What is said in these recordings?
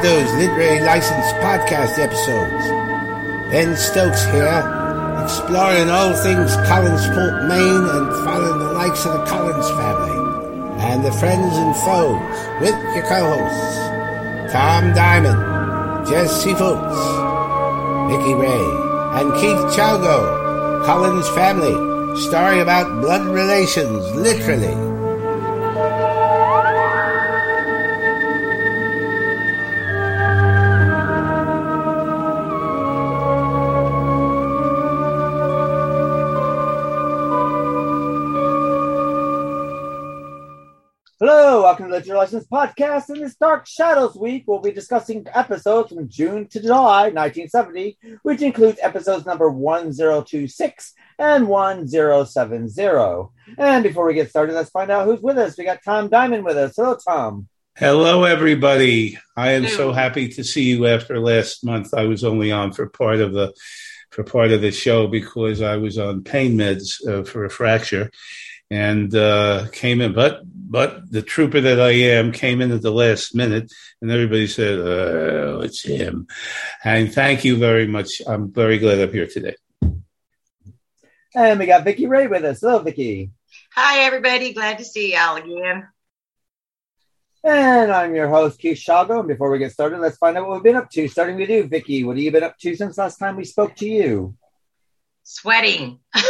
Shadows Literary License podcast episodes. Ben Stokes here, exploring all things Collinsport, Maine, and following the likes of the Collins family and the friends and foes with your co-hosts Tom Diamond, Jesse Fultz, Vicky Ray, and Keith Chawgo, Collins family, story about blood relations, literally. Welcome to License Podcast. In this Dark Shadows week, we'll be discussing episodes from June to July 1970, which includes episodes number 1026 and 1070. And before we get started, let's find out who's with us. We got Tom Diamond with us. Hello, Tom. Hello, everybody. I am so happy to see you after last month. I was only on for part of the for part of the show because I was on pain meds uh, for a fracture and uh, came in. But but the trooper that I am came in at the last minute, and everybody said, "Oh, it's him." And thank you very much. I'm very glad I'm here today. And we got Vicky Ray with us. Hello, Vicky. Hi, everybody. Glad to see y'all again. And I'm your host, Keith Chawgo. And before we get started, let's find out what we've been up to. Starting with you, Vicky. What have you been up to since last time we spoke to you? Sweating. like,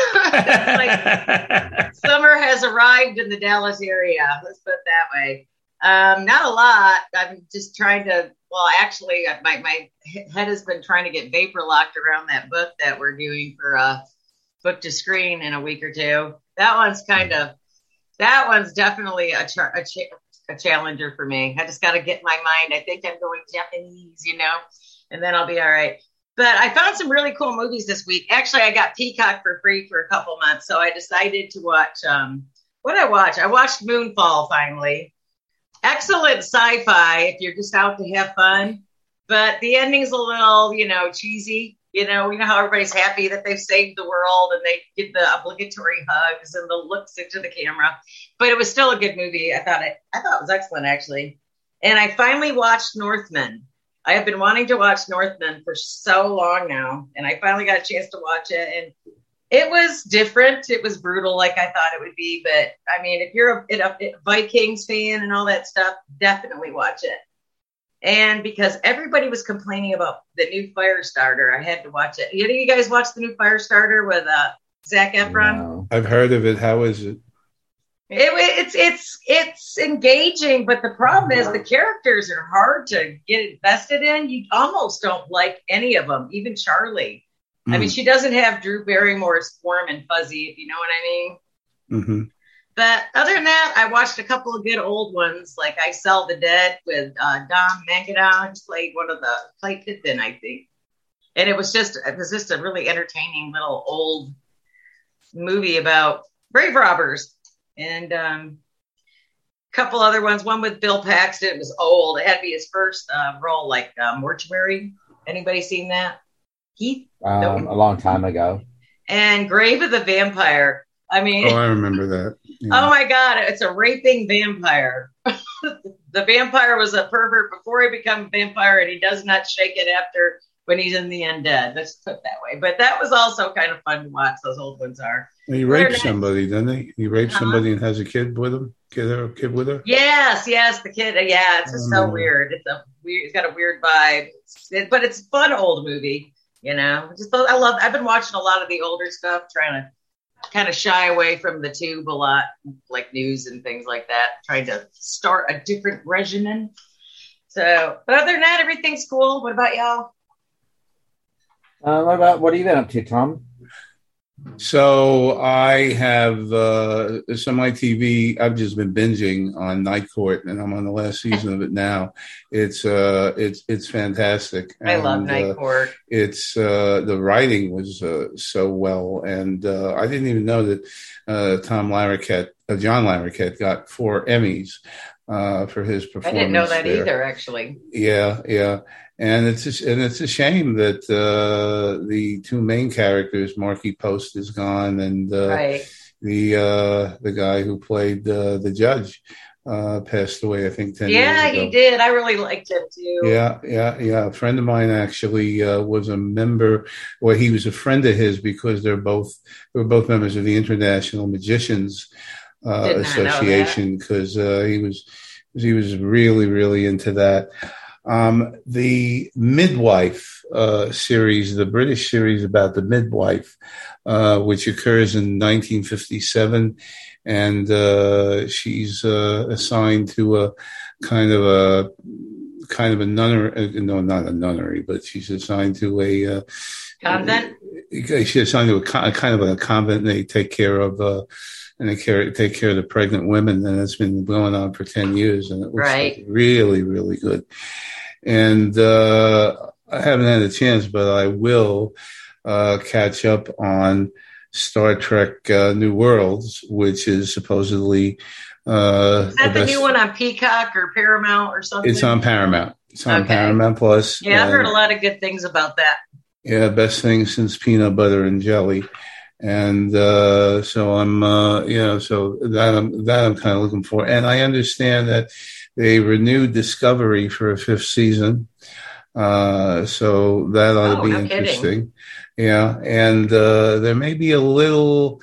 summer has arrived in the Dallas area. Let's put it that way. Um, not a lot. I'm just trying to. Well, actually, uh, my my head has been trying to get vapor locked around that book that we're doing for a book to screen in a week or two. That one's kind of. That one's definitely a, char- a, cha- a challenger for me. I just got to get my mind. I think I'm going Japanese, you know, and then I'll be all right. But I found some really cool movies this week. Actually, I got Peacock for free for a couple months, so I decided to watch. Um, what did I watch? I watched Moonfall finally. Excellent sci-fi if you're just out to have fun, but the ending's a little, you know, cheesy. You know, you know how everybody's happy that they've saved the world and they get the obligatory hugs and the looks into the camera. But it was still a good movie. I thought it. I thought it was excellent actually. And I finally watched Northman. I have been wanting to watch Northmen for so long now, and I finally got a chance to watch it. And it was different. It was brutal, like I thought it would be. But I mean, if you're a, a, Vikings fan and all that stuff, definitely watch it. And because everybody was complaining about the new Firestarter, I had to watch it. Any you guys watch the new Firestarter with uh, Zac Efron? No. I've heard of it. How is it? It, it's it's it's engaging, but the problem is the characters are hard to get invested in. You almost don't like any of them, even Charlie. Mm. I mean, hmm. she doesn't have Drew Barrymore's warm and fuzzy, if you know what I mean. Mm-hmm. But other than that, I watched a couple of good old ones, like I Sell the Dead with uh, Dom Monaghan, played one of the played Pippin, I think, and it was just it was just a really entertaining little old movie about grave robbers and um, a couple other ones. One with Bill Paxton. It was old. It had to be his first uh, role, like uh, Mortuary. Anybody seen that? Keith? Um, A long time ago. And Grave of the Vampire. I mean, oh, I remember that. Yeah. Oh my God, it's a raping vampire. the vampire was a pervert before he became a vampire, and he does not shake it after when he's in the undead. Let's put it that way. But that was also kind of fun to watch. Those old ones are. He raped somebody, doesn't he? He raped uh-huh. somebody and has a kid with him. Kid, a kid with her. Yes, yes, the kid. Yeah, it's just so weird. It's a weird. It's got a weird vibe, it, but it's a fun old movie. You know, just I love. I've been watching a lot of the older stuff, trying to kind of shy away from the tube a lot, like news and things like that. Trying to start a different regimen. So, but other than that, everything's cool. What about y'all? Uh, what about what have you been up to, Tom? So I have uh, some my TV. I've just been binging on Night Court, and I'm on the last season of it now. It's uh, it's it's fantastic. I and, love Night uh, Court. It's uh, the writing was uh, so well, and uh, I didn't even know that uh, Tom Larroquette, uh, John Larroquette, got four Emmys uh, for his performance. I didn't know that there. either, actually. Yeah, yeah and it's a, and it's a shame that uh, the two main characters, Markie Post, is gone, and uh, right. the uh, the guy who played uh, the judge uh, passed away, I think, 10 yeah, years ago. he did. I really liked him too. Yeah, yeah, yeah. A friend of mine actually uh, was a member, well, he was a friend of his because they're both they were both members of the International Magicians uh, Did not know Association because uh, he was he was really really into that. Um, the midwife uh, series, the British series about the midwife, uh, which occurs in 1957, and uh, she's uh, assigned to a kind of a kind of a nunnery. No, not a nunnery, but she's assigned to a uh, Convent? She's assigned to a, a kind of a convent. And they take care of. And they care, take care of the pregnant women, and it's been going on for ten years, and it looks Right. like really, really good. And uh, I haven't had a chance, but I will uh, catch up on Star Trek: uh, New Worlds, which is supposedly uh, Is that the, best- new one on Peacock or Paramount or something? It's on Paramount. It's on Okay. Paramount Plus. Yeah, I've heard a lot of good things about that. yeah, best thing since peanut butter and jelly. And uh, so I'm, uh, you know, so that I'm that I'm kind of looking for. And I understand that they renewed Discovery for a fifth season, uh, so that ought to Oh, be no kidding. interesting. Yeah, and uh, there may be a little,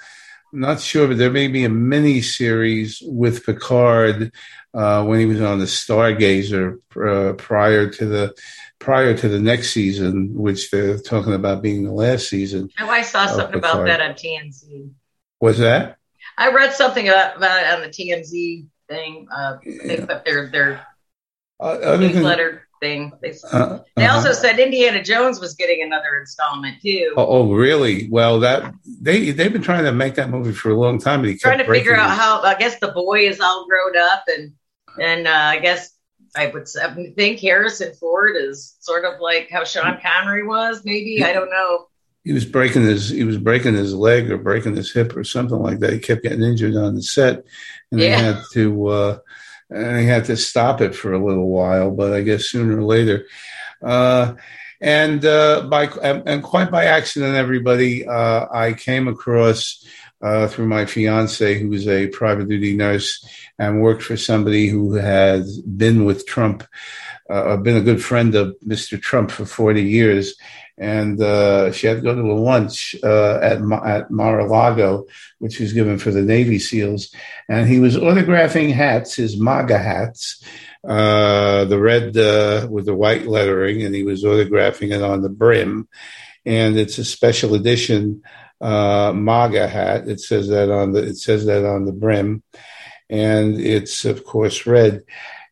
not sure, but there may be a mini series with Picard uh, when he was on the Stargazer uh, prior to the prior to the next season, which they're talking about being the last season. Oh, I saw Oh, something about that on TMZ. Was that? I read something about, about it on the TMZ thing. Uh, they Yeah. put their their Uh, other than, newsletter thing. They, uh, they uh-huh. also said Indiana Jones was getting another installment too. Oh, oh, really? Well, that they they've been trying to make that movie for a long time, kept trying to figure out it. how. I guess the boy is all grown up, and and uh, I guess I would s- I would think Harrison Ford is sort of like how Sean Connery was. Maybe I don't know. he was breaking his he was breaking his leg or breaking his hip or something like that. He kept getting injured on the set, and Yeah. they had to uh, and he had to stop it for a little while. But I guess sooner or later, uh, and uh, by and, and quite by accident, everybody, uh, I came across. Uh, through my fiance, who was a private duty nurse and worked for somebody who has been with Trump, uh, been a good friend of Mr. Trump for 40 years and uh, she had to go to a lunch uh, at Ma- at Mar-a-Lago, which was given for the Navy SEALs, and he was autographing hats, his MAGA hats, uh, the red uh, with the white lettering, and he was autographing it on the brim, and it's a special edition uh, MAGA hat. It says that on the it says that on the brim, and it's of course red.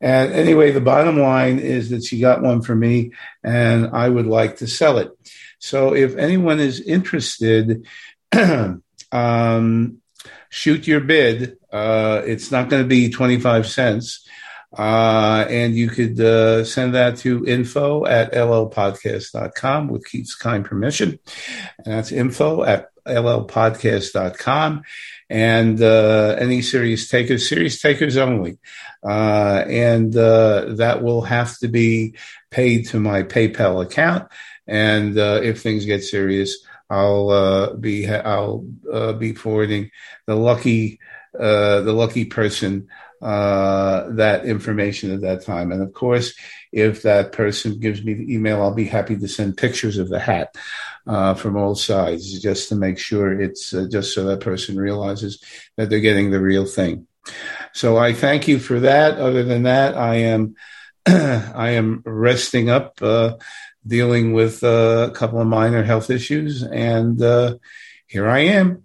And anyway, the bottom line is that she got one for me, and I would like to sell it. So if anyone is interested, um, shoot your bid. Uh, it's not going to be 25 cents. Uh, and you could uh, send that to info at llpodcast.com with Keith's kind permission. And that's info at llpodcast.com. And uh, any serious takers, serious takers only. Uh, and uh, that will have to be paid to my PayPal account. And uh, if things get serious, I'll uh, be I'll uh, be forwarding the lucky the lucky person that information at that time. And of course, if that person gives me the email, I'll be happy to send pictures of the hat uh, from all sides, just to make sure it's uh, just so that person realizes that they're getting the real thing. So I thank you for that. Other than that, I am I am resting up, uh, dealing with uh, a couple of minor health issues, and uh, here I am.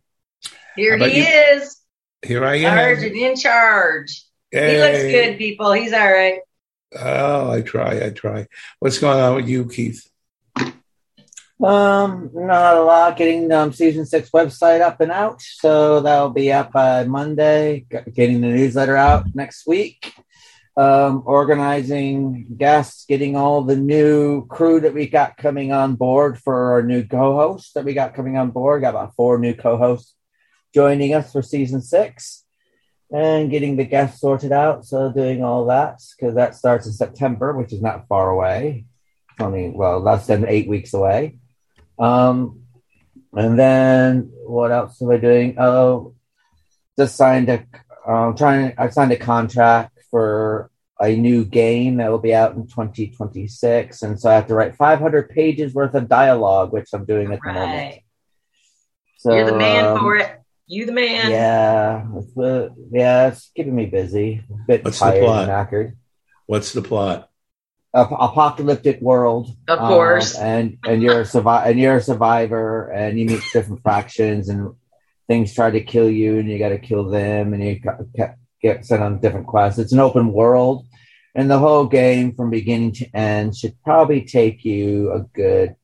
Here he you? is, Here I am. Sergeant in charge. He looks good, people. He's all right. Oh, I try. I try. What's going on with you, Keith? Um, not a lot. Getting um, season six website up and out, so that'll be up by Monday. Getting the newsletter out next week. Um, organizing guests, getting all the new crew that we got coming on board for our new co-hosts that we got coming on board. Got about four new co-hosts joining us for season six, and getting the guests sorted out. So doing all that because that starts in September, which is not far away. It's only well less than eight weeks away. Um, and then what else am I doing? Oh, just signed a I'm trying. I signed a contract for a new game that will be out in 2026, and so I have to write 500 pages worth of dialogue, which I'm doing at the moment. So You're the man um, for it. You the man. Yeah, it's, uh, yeah, it's keeping me busy. A bit What's tired and knackered. What's the plot? Ap- apocalyptic world, Of um, course. and and you're a survi- and you're a survivor, and you meet different factions, and things try to kill you, and you got to kill them, and you ca- ca- get sent on different quests. It's an open world, and the whole game from beginning to end should probably take you a good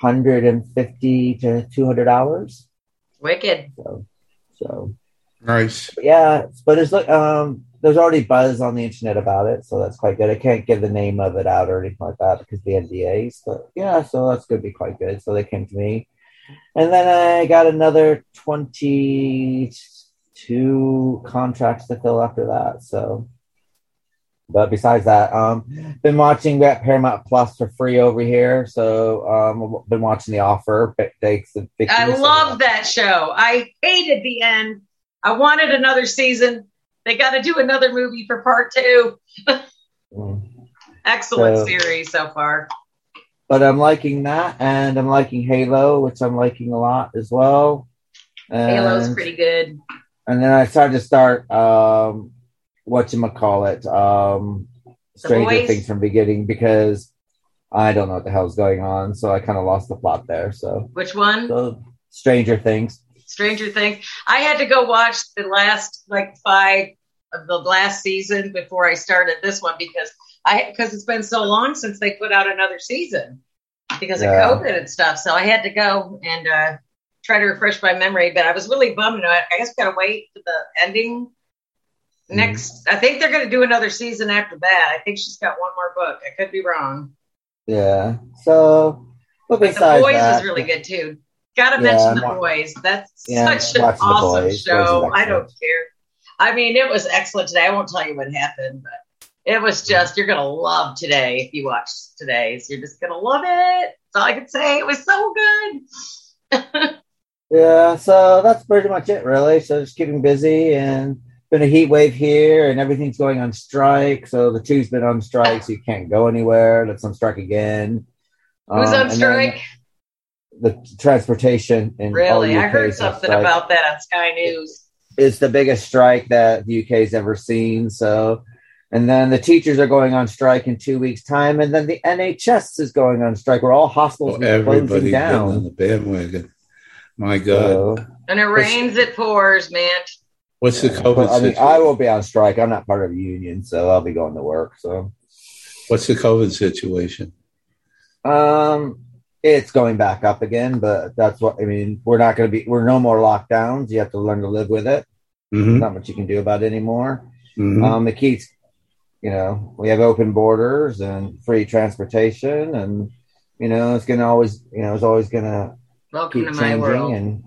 hundred and fifty to two hundred hours. Wicked. So, so Nice. yeah, but it's like um, there's already buzz on the internet about it, so that's quite good. I can't give the name of it out or anything like that because the NDAs, but yeah, so that's going to be quite good. So they came to me, and then I got another twenty-two contracts to fill after that. So, but besides that, um, been watching that Paramount Plus for free over here. So, um, been watching The Offer. But thanks, I love that show. I hated the end. I wanted another season. They got to do another movie for part two. Excellent So- series so far. but I'm liking that, and I'm liking Halo, which I'm liking a lot as well. And, Halo's pretty good. And then I started to start um, what you call it, um, Stranger? Things from beginning because I don't know what the hell's going on, so I kind of lost the plot there. So, Which one? so Stranger Things. Stranger Things. I had to go watch the last like five of the last season before I started this one because I because it's been so long since they put out another season because Yeah. of COVID and stuff. So I had to go and uh, try to refresh my memory. But I was really bummed. I I guess gotta wait for the ending. Next, I think they're going to do another season after that. I think she's got one more book. I could be wrong. Yeah. So, but But the besides boys that, is really good too. Got to Yeah, mention the boys. That's Yeah, such an awesome Boys. Boys show. I don't care. I mean, it was excellent today. I won't tell you what happened, but it was just you're gonna love today if you watch today's. You're just gonna love it. That's all I can say. It was so good. Yeah, so that's pretty much it, really. So just keeping busy and been a heat wave here, and everything's going on strike. So the two's been on strike, so you can't go anywhere. That's on strike again. Who's Um, on and then strike? The transportation in all Really? I heard something strike. about that on Sky News. It's the biggest strike that the UK's ever seen. So, and then the teachers are going on strike in two weeks' time, and then the NHS is going on strike. Where all hospitals Well, are closing everybody's been on down. the bandwagon. My God. So, And it rains, it pours, man. What's the. COVID But, I mean, situation? I will be on strike. I'm not part of a union, so I'll be going to work. So, What's the COVID situation? um, it's going back up again, but that's what I mean. We're not going to be. We're no more lockdowns. You have to learn to live with it. hmm Not much you can do about it anymore. hmm Um, it keeps, you know, we have open borders and free transportation, and you know, it's gonna always, you know, it's always gonna Welcome keep to my changing, world. and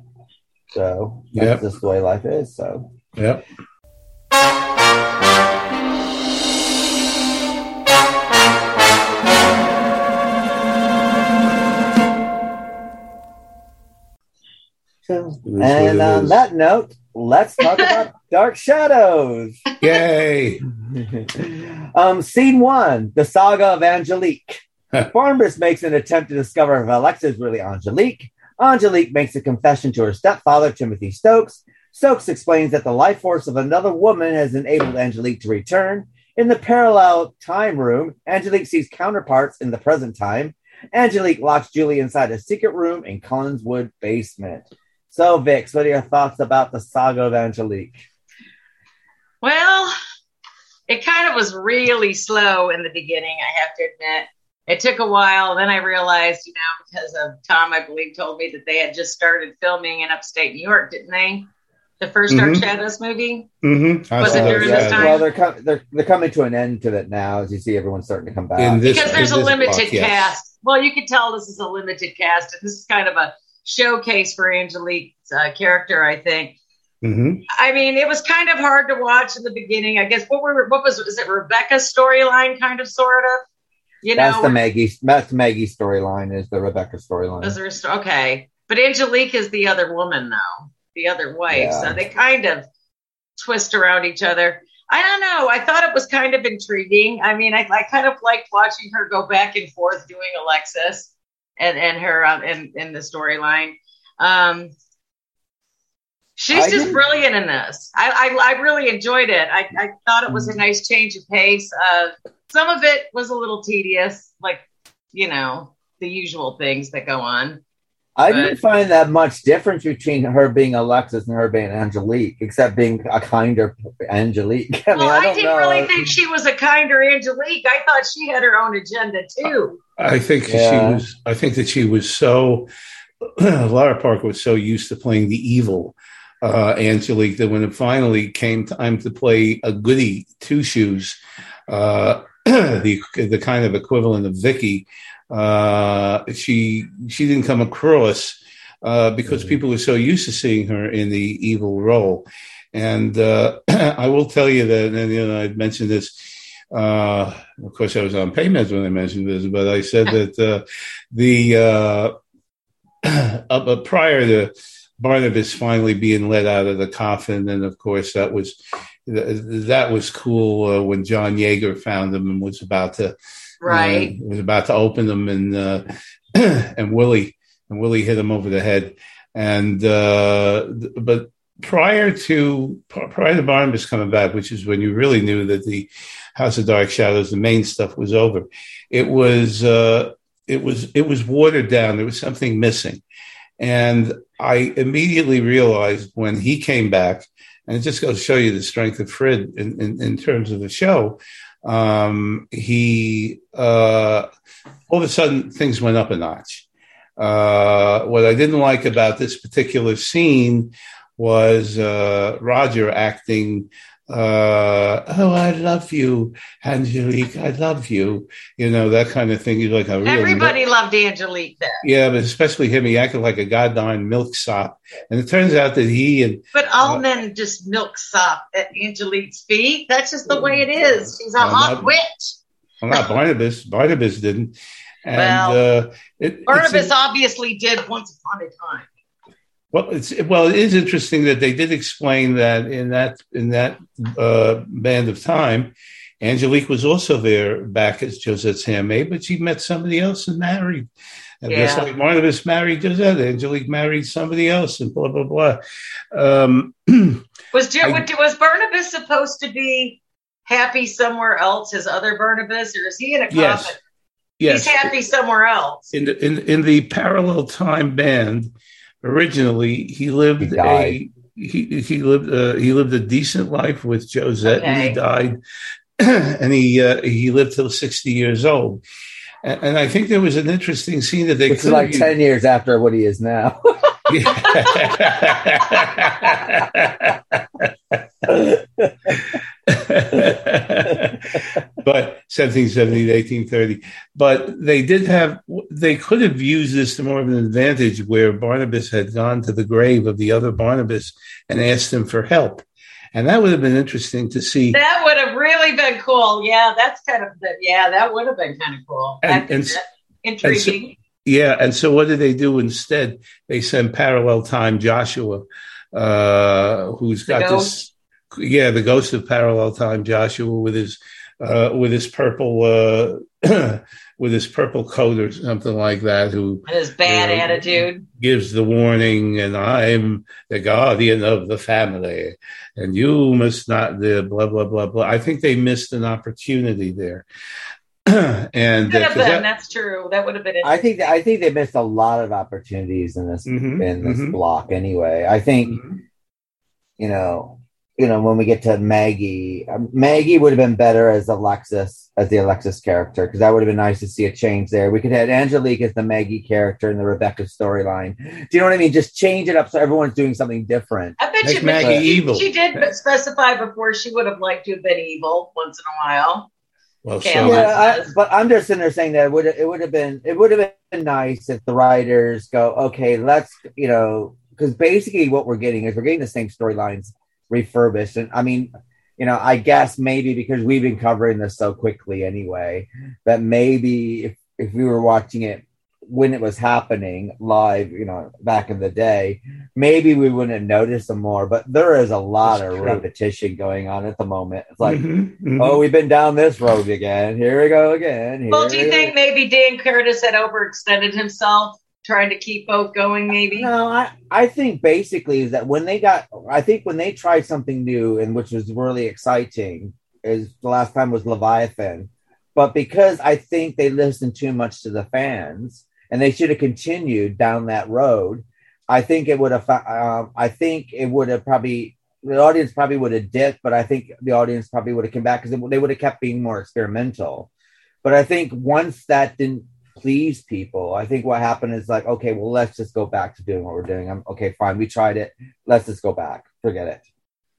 so that's Yep. just the way life is. So, Yep. So It is what and on is. that note, let's talk about Dark Shadows. Yay! um, scene one: the saga of Angelique. Barnabas makes an attempt to discover if Alexis is really Angelique. Angelique makes a confession to her stepfather, Timothy Stokes. Stokes explains that the life force of another woman has enabled Angelique to return. In the parallel time room, Angelique sees counterparts in the present time. Angelique locks Julie inside a secret room in Collinwood basement. So, Vix, what are your thoughts about the saga of Angelique? Well, it kind of was really slow in the beginning, I have to admit. It took a while. Then I realized, you know, because of Tom, I believe, told me that they had just started filming in upstate New York, didn't they? The 1st Dark Mhm. Shadows movie? Mm-hmm. Was it during this time? Well, they're, com- they're they're coming to an end to it now, as you see everyone's starting to come back. In this- Because there's a this limited block, yes. cast. Well, you can tell this is a limited cast, and this is kind of a showcase for Angelique's uh, character, I think. Mm-hmm. I mean, it was kind of hard to watch in the beginning. I guess what were what was is it Rebecca's storyline, kind of, sort of? You know, that's know, the Maggie. That's Maggie's storyline. Is the Rebecca storyline? Was there a okay, but Angelique is the other woman though, the other wife. Yeah. So they kind of twist around each other. I don't know. I thought it was kind of intriguing. I mean, I, I kind of liked watching her go back and forth doing Alexis and and her um, in in the storyline. Um, she's I just didn't- brilliant in this. I, I I really enjoyed it. I, I thought it was a nice change of pace. Uh, some of it was a little tedious, like you know the usual things that go on. I didn't find that much difference between her being Alexis and her being Angelique, except being a kinder Angelique. I mean, well, I I, don't didn't know. really think she was a kinder Angelique. I thought she had her own agenda too. I think Yeah. she was. I think that she was so. Lara Parker was so used to playing the evil uh, Angelique that when it finally came time to play a goody two shoes, uh, the the kind of equivalent of Vicky, uh, she she didn't come across uh, because Mhm. people were so used to seeing her in the evil role. And uh, I will tell you that, and you know, I'd mentioned this. Uh, of course, I was on payments when I mentioned this, but I said that uh, the uh, uh, but prior to Barnabas finally being let out of the coffin, and of course that was that was cool uh, when John Yeager found him and was about to Right. uh, was about to open them, and uh, and Willie and Willie hit him over the head, and uh, but prior to prior to Barnabas coming back, which is when you really knew that the House of Dark Shadows, the main stuff was over. It was uh, it was it was watered down. There was something missing, and I immediately realized when he came back, and it just goes to show you the strength of Frid in, in, in terms of the show. Um, he uh, all of a sudden things went up a notch. Uh, what I didn't like about this particular scene was uh, Roger acting, uh, "Oh, I love you, Angelique. I love you." You know that kind of thing. He's like Everybody loved Angelique then. yeah, but especially him. He acted like a goddamn milksop, and it turns out that he and But all Uh, men just milksop at Angelique's feet. That's just the way it is. She's a Well, hot not- witch. well, not Barnabas. Barnabas didn't. And Well, uh, it, Barnabas obviously did once upon a time. Well, it's well, it is interesting that they did explain that in that in that uh, band of time, Angelique was also there back as Josette's handmaid, but she met somebody else and married. And just like Barnabas married Josette, Angelique married somebody else, and blah blah blah. Um, Was I- was Barnabas supposed to be happy somewhere else, his other Barnabas, or is he in a coffin? yes, yes. He's happy somewhere else. in the, in in the parallel time band originally he lived He a he he lived uh, he lived a decent life with Josette and he died and he uh, he lived till 60 years old. And, and I think there was an interesting scene that they Which is could like 10 years after what he is now. but 1770 to 1830 but they did have they could have used this to more of an advantage where barnabas had gone to the grave of the other barnabas and asked him for help and that would have been interesting to see That would have really been cool. Yeah, that's kind of the, yeah, that would have been kind of cool. And- and- intriguing. yeah and so what did they do instead they sent parallel time joshua uh who's The got this yeah the ghost of parallel time joshua with his uh with his purple uh with his purple coat or something like that who And his bad Yeah. attitude. gives the warning and i'm the guardian of the family and you must not the blah blah blah blah i think they missed an opportunity there and uh, been. that- that's true. That would have been. I think I think they missed a lot of opportunities in this Mhm, in this mhm. block anyway. I think Mhm. you know, you know, when we get to Maggie, um, Maggie would have been better as Alexis, as the Alexis character, because that would have been nice to see a change there. We could have Angelique as the Maggie character in the Rebecca storyline. Do you know what I mean? Just change it up so everyone's doing something different. I bet Make you. Maggie she, evil. She did specify before she would have liked to have been evil once in a while. well Yeah, so yeah, I, but I'm just sitting there saying that it would it would have been it would have been nice if the writers go okay, let's you know because basically what we're getting is we're getting the same storylines refurbished, and I mean. You know, I guess maybe because we've been covering this so quickly anyway, that maybe if, if we were watching it when it was happening live, you know, back in the day, maybe we wouldn't notice them more. But there is a lot That's of true. repetition going on at the moment. It's like, Mhm, mhm. oh, we've been down this road again. Here we go again. Here Well, do you we- think maybe Dan Curtis had overextended himself trying to keep both going? Maybe. No, I, I think basically is that when they got, I think when they tried something new and which was really exciting, is the last time was Leviathan. But because I think they listened too much to the fans and they should have continued down that road, I think it would have, um, I think it would have probably, the audience probably would have dipped, but I think the audience probably would have come back because they would have kept being more experimental. But I think once that didn't please people, I think what happened is like, okay, well, let's just go back to doing what we're doing. I'm okay, fine. We tried it. Let's just go back. Forget it.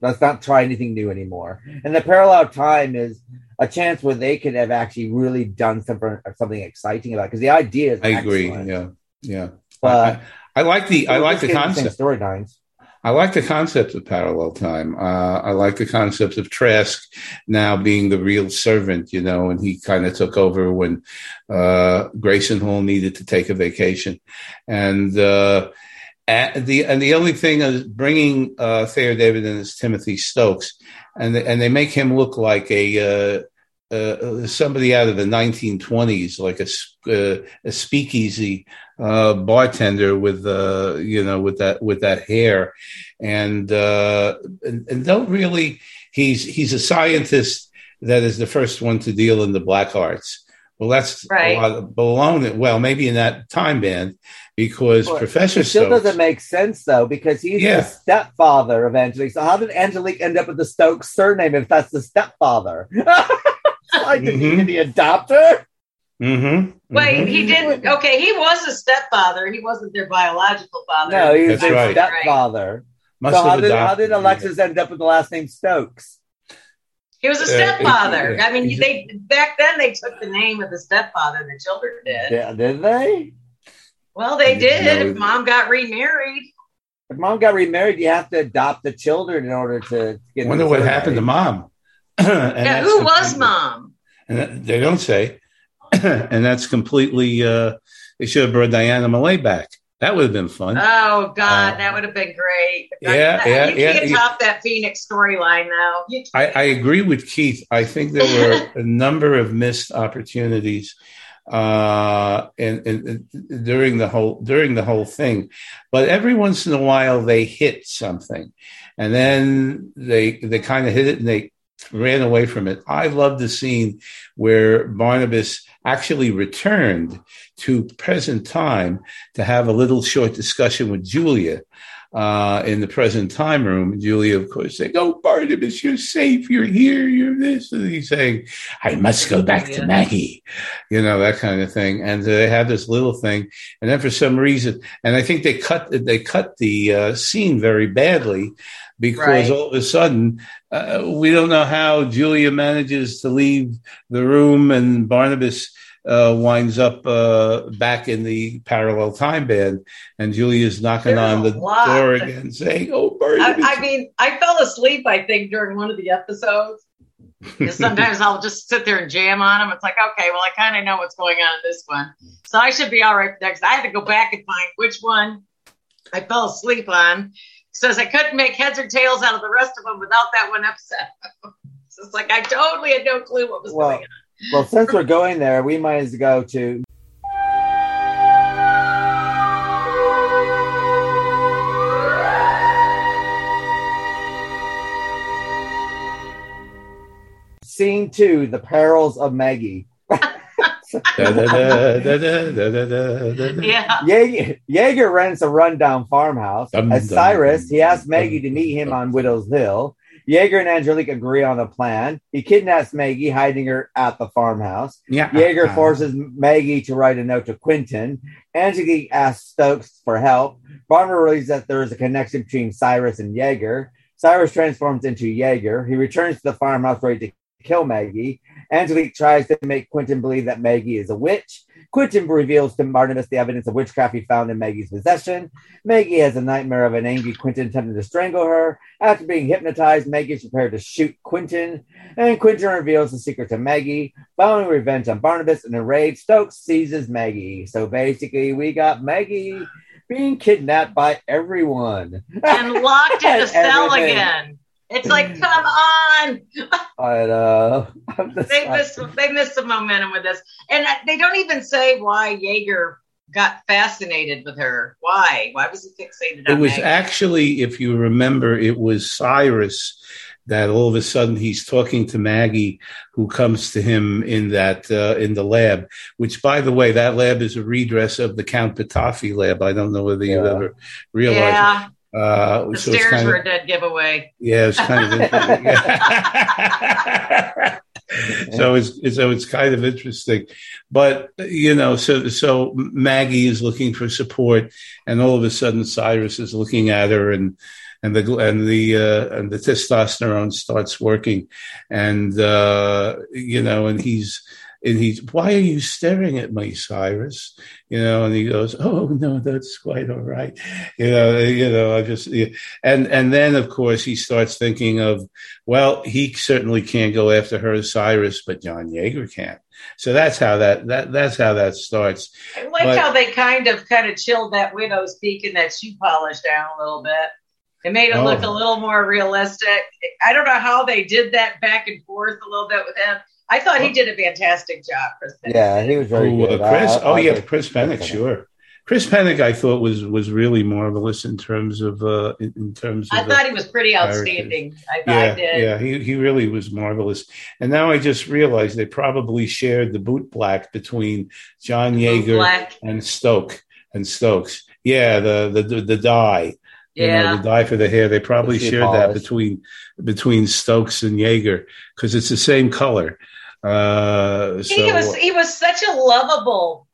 Let's not try anything new anymore. And the parallel time is a chance where they could have actually really done something something exciting about because the idea is I agree. Yeah, yeah. But I, I like the I like the concept. same storylines. I like the concept of parallel time. Uh, I like the concept of Trask now being the real servant, you know, and he kind of took over when uh, Grayson Hall needed to take a vacation, and uh, the and the only thing is bringing uh, Thayer David in as Timothy Stokes, and they, and they make him look like a. Uh, uh, somebody out of the 1920s, like a, uh, a speakeasy uh, bartender with uh, you know with that with that hair, and, uh, and and don't really. He's he's a scientist that is the first one to deal in the black arts. Well, that's Right. a lot of baloney. Well, maybe in that time band because Well, Professor It still Stokes. doesn't make sense though, because he's Yeah. the stepfather of Angelique. So how did Angelique end up with the Stokes surname if that's the stepfather? like, did, he, Mhm. did he adopt her? mm-hmm, Wait, he didn't. Okay, he was a stepfather. He wasn't their biological father. No, he was That's their right. stepfather. Must so how did, how did Alexis end up with the last name Stokes? He was a Uh, stepfather. he- I mean, he's- they back then they took the name of the stepfather. The children did. Yeah, did they? Well, they didn't If mom got remarried. If mom got remarried, you have to adopt the children in order to get. Wonder what happened to mom. And yeah, who was mom? And that- they don't say. and that's completely. Uh, they should have brought Diana Millay back. That would have been fun. Oh God, Uh, that would have been great. yeah, yeah, you yeah, can't yeah. top that Phoenix storyline now. You I. I agree with Keith. I think there were a number of missed opportunities uh, in, in, in- during the whole during the whole thing, but every once in a while they hit something, and then they they kind of hit it and they ran away from it. I love the scene where Barnabas actually returned to present time to have a little short discussion with Julia uh, in the present time room. Julia, of course, saying, "Oh, Barnabas, you're safe. You're here. You're this." And he's saying, "I must go back to Maggie," you know that kind of thing. And they have this little thing, and then for some reason, and I think they cut they cut the uh, scene very badly because Right. all of a sudden uh, we don't know how Julia manages to leave the room, and Barnabas. Uh, winds up uh, back in the parallel time band, and Julia's knocking There's on the door again, saying, "Oh, Barnabas, I, I mean, I fell asleep. I think during one of the episodes. sometimes I'll just sit there and jam on them. It's like, okay, well, I kind of know what's going on in this one, so I should be all right next. I had to go back and find which one I fell asleep on. Says I couldn't make heads or tails out of the rest of them without that one upset. so it's like I totally had no clue what was Well, going on. Well, since we're going there, we might as well go to. Scene two: The perils of Maggie. Yeah, Jaeger, Jaeger rents a rundown farmhouse. Dum, As dum, Cyrus, he asks dum, Maggie to meet him on Widow's Hill. Jaeger and Angelique agree on a plan. He kidnaps Maggie, hiding her at the farmhouse. Yeah. Jaeger forces Maggie to write a note to Quentin. Angelique asks Stokes for help. Barber realizes that there is a connection between Cyrus and Jaeger. Cyrus transforms into Jaeger. He returns to the farmhouse ready to kill Maggie. Angelique tries to make Quentin believe that Maggie is a witch. Quentin reveals to Barnabas the evidence of witchcraft he found in Maggie's possession. Maggie has a nightmare of an angry Quentin attempting to strangle her. After being hypnotized, Maggie is prepared to shoot Quentin, and Quentin reveals the secret to Maggie. Following revenge on Barnabas and enraged, Stokes seizes Maggie. So basically, we got Maggie being kidnapped by everyone and locked in a cell again. It's like, come on. Uh, I'm just They like- missed they missed some momentum with this. And they don't even say why Jaeger got fascinated with her. Why? Why was he fixated on It was Maggie? actually, if you remember, it was Cyrus that all of a sudden he's talking to Maggie, who comes to him in that uh, in the lab. Which, by the way, that lab is a redress of the Count Petofi lab. I don't know whether you Yeah. ever realized. yeah, it. Uh, the so stairs were of- a dead giveaway. yeah, it's kind of interesting. so it's so it's kind of interesting, but you know, so so Maggie is looking for support, and all of a sudden Cyrus is looking at her, and and the and the uh, and the testosterone starts working, and uh, you know, and he's. And he's, why are you staring at me, Cyrus? You know, and he goes, "Oh no, that's quite all right." You know, you know, I just, yeah. and and then of course he starts thinking of well, he certainly can't go after her, Cyrus, but John Yeager can. So that's how that that that's how that starts. I like But- how they kind of kind of chilled that widow's peak and that shoe polish down a little bit. It made it Oh. look a little more realistic. I don't know how they did that back and forth a little bit with him. I thought he did a fantastic job, Chris. Penn. yeah, he was very Oh, uh, good. Chris, I- I- oh I yeah, like Chris Pennock, Pennock. sure. Chris Pennock, I thought was was really marvelous in terms of uh, in, in terms of I thought he was pretty characters. outstanding. I thought I yeah, did. yeah, he he really was marvelous. And now I just realized they probably shared the boot black between John Yeager and Stoke and Stokes. Yeah, the the the, the dye. you Yeah. know, the dye for the hair. They probably The shoe shared that between between Stokes and Jaeger because it's the same color. Uh, so he was he was such a lovable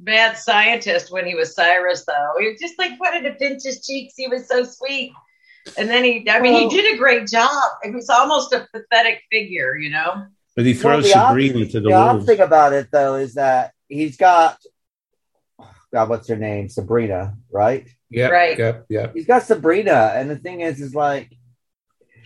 mad scientist when he was Cyrus, though. He was just like wanted to pinch his cheeks. He was so sweet. And then he, I mean, Well- he did a great job. It was almost a pathetic figure, you know. but he throws the odd- Sabrina to the The odd thing about it, though, is that he's got, God, what's her name? Sabrina, right? Yeah, Right. yep, yep. He's got Sabrina, and the thing is, is like,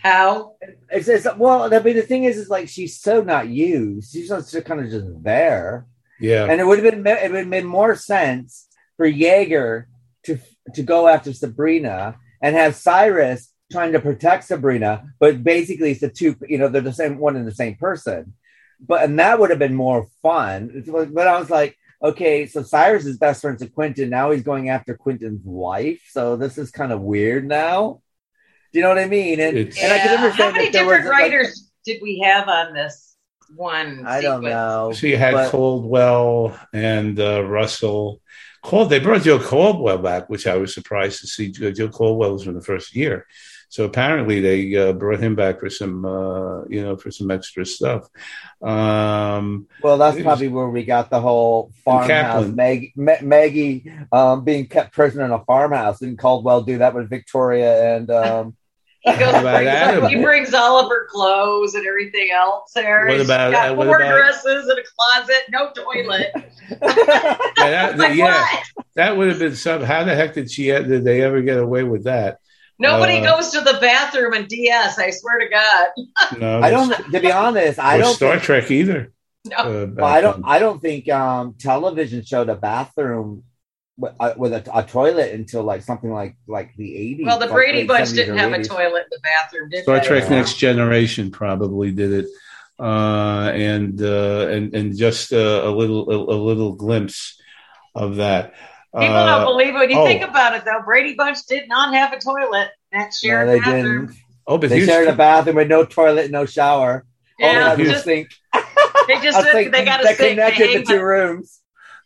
How? it's, it's well, I mean, the thing is, is like she's so not used. She's just kind of just there, Yeah, and it would have been it would have made more sense for Jaeger to to go after Sabrina and have Cyrus trying to protect Sabrina, but basically it's the two, you know, they're the same one and the same person. But and that would have been more fun. But I was like, okay, so Cyrus is best friends with Quentin. Now he's going after Quentin's wife. So this is kind of weird now. Do you know what I mean? And, It's- and I can Yeah. understand How many if different was, like- writers did we have on this one? I don't know. so you had but- Caldwell and uh, Russell. Cald they brought Joe Caldwell back, which I was surprised to see. Joe Joe Caldwell was from the first year, so apparently they uh, brought him back for some, uh, you know, for some extra stuff. Um, Well, that's It was- probably where we got the whole farmhouse. Kaplan. Ma- Maggie um, being kept prisoner in a farmhouse. Didn't Caldwell do that with Victoria and um, He goes, What about Adam? he brings all of her clothes and everything else there. What He's about- got uh, what four about- dresses and a closet, no toilet. yeah, that, Like yeah, that would have been some. How the heck did she? Did they ever get away with that? Nobody Uh, goes to the bathroom in DS. I swear to God. No, I don't. To be honest, I don't. Star think, Trek either. No. Uh, well, I don't. I don't think um, television showed a bathroom with, uh, with a, a toilet until like something like like the eighties. Well, the Brady Bunch didn't have a toilet in the bathroom, did Star? Trek Next Generation probably did it, uh, and uh, and and just uh, a little a, a little glimpse of that. People Uh, don't believe it. When you oh. think about it, though, Brady Bunch did not have a toilet. That No, they bathroom. didn't. oh, but They here's shared a bathroom with no toilet, no shower. All they Yeah, had was just, sink. they just A said they got a that sink. They connected the two rooms.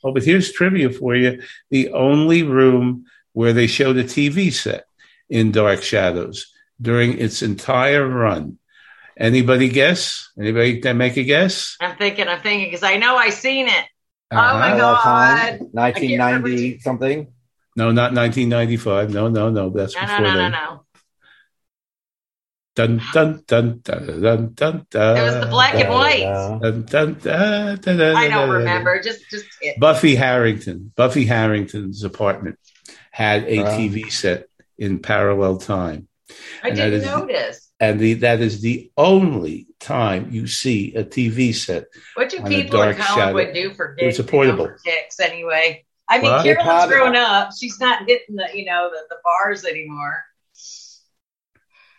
oh, but here's trivia for you: the only room where they showed a TV set in Dark Shadows during its entire run. Anybody guess? Anybody can make a guess? I'm thinking, I'm thinking, because I know I seen it. Oh, my. At that time, God. 1990 something. No, not 1995. No, no, no. That's No, before no, no, no, then. no. Dun dun dun dun dun dun. dun It was the black and white. Dun, dun, dun, dun, dun, I don't dun, remember. Just, just it. Buffy Harrington. Buffy Harrington's apartment had a Wow. TV set in parallel time, I and didn't is- notice. And the, that is the only time you see a TV set. What do on a people in dark Hollywood do for It's gigs? a portable. You kicks anyway. I mean, What? They Carolyn's probably- grown up. She's not hitting the, you know, the, the bars anymore.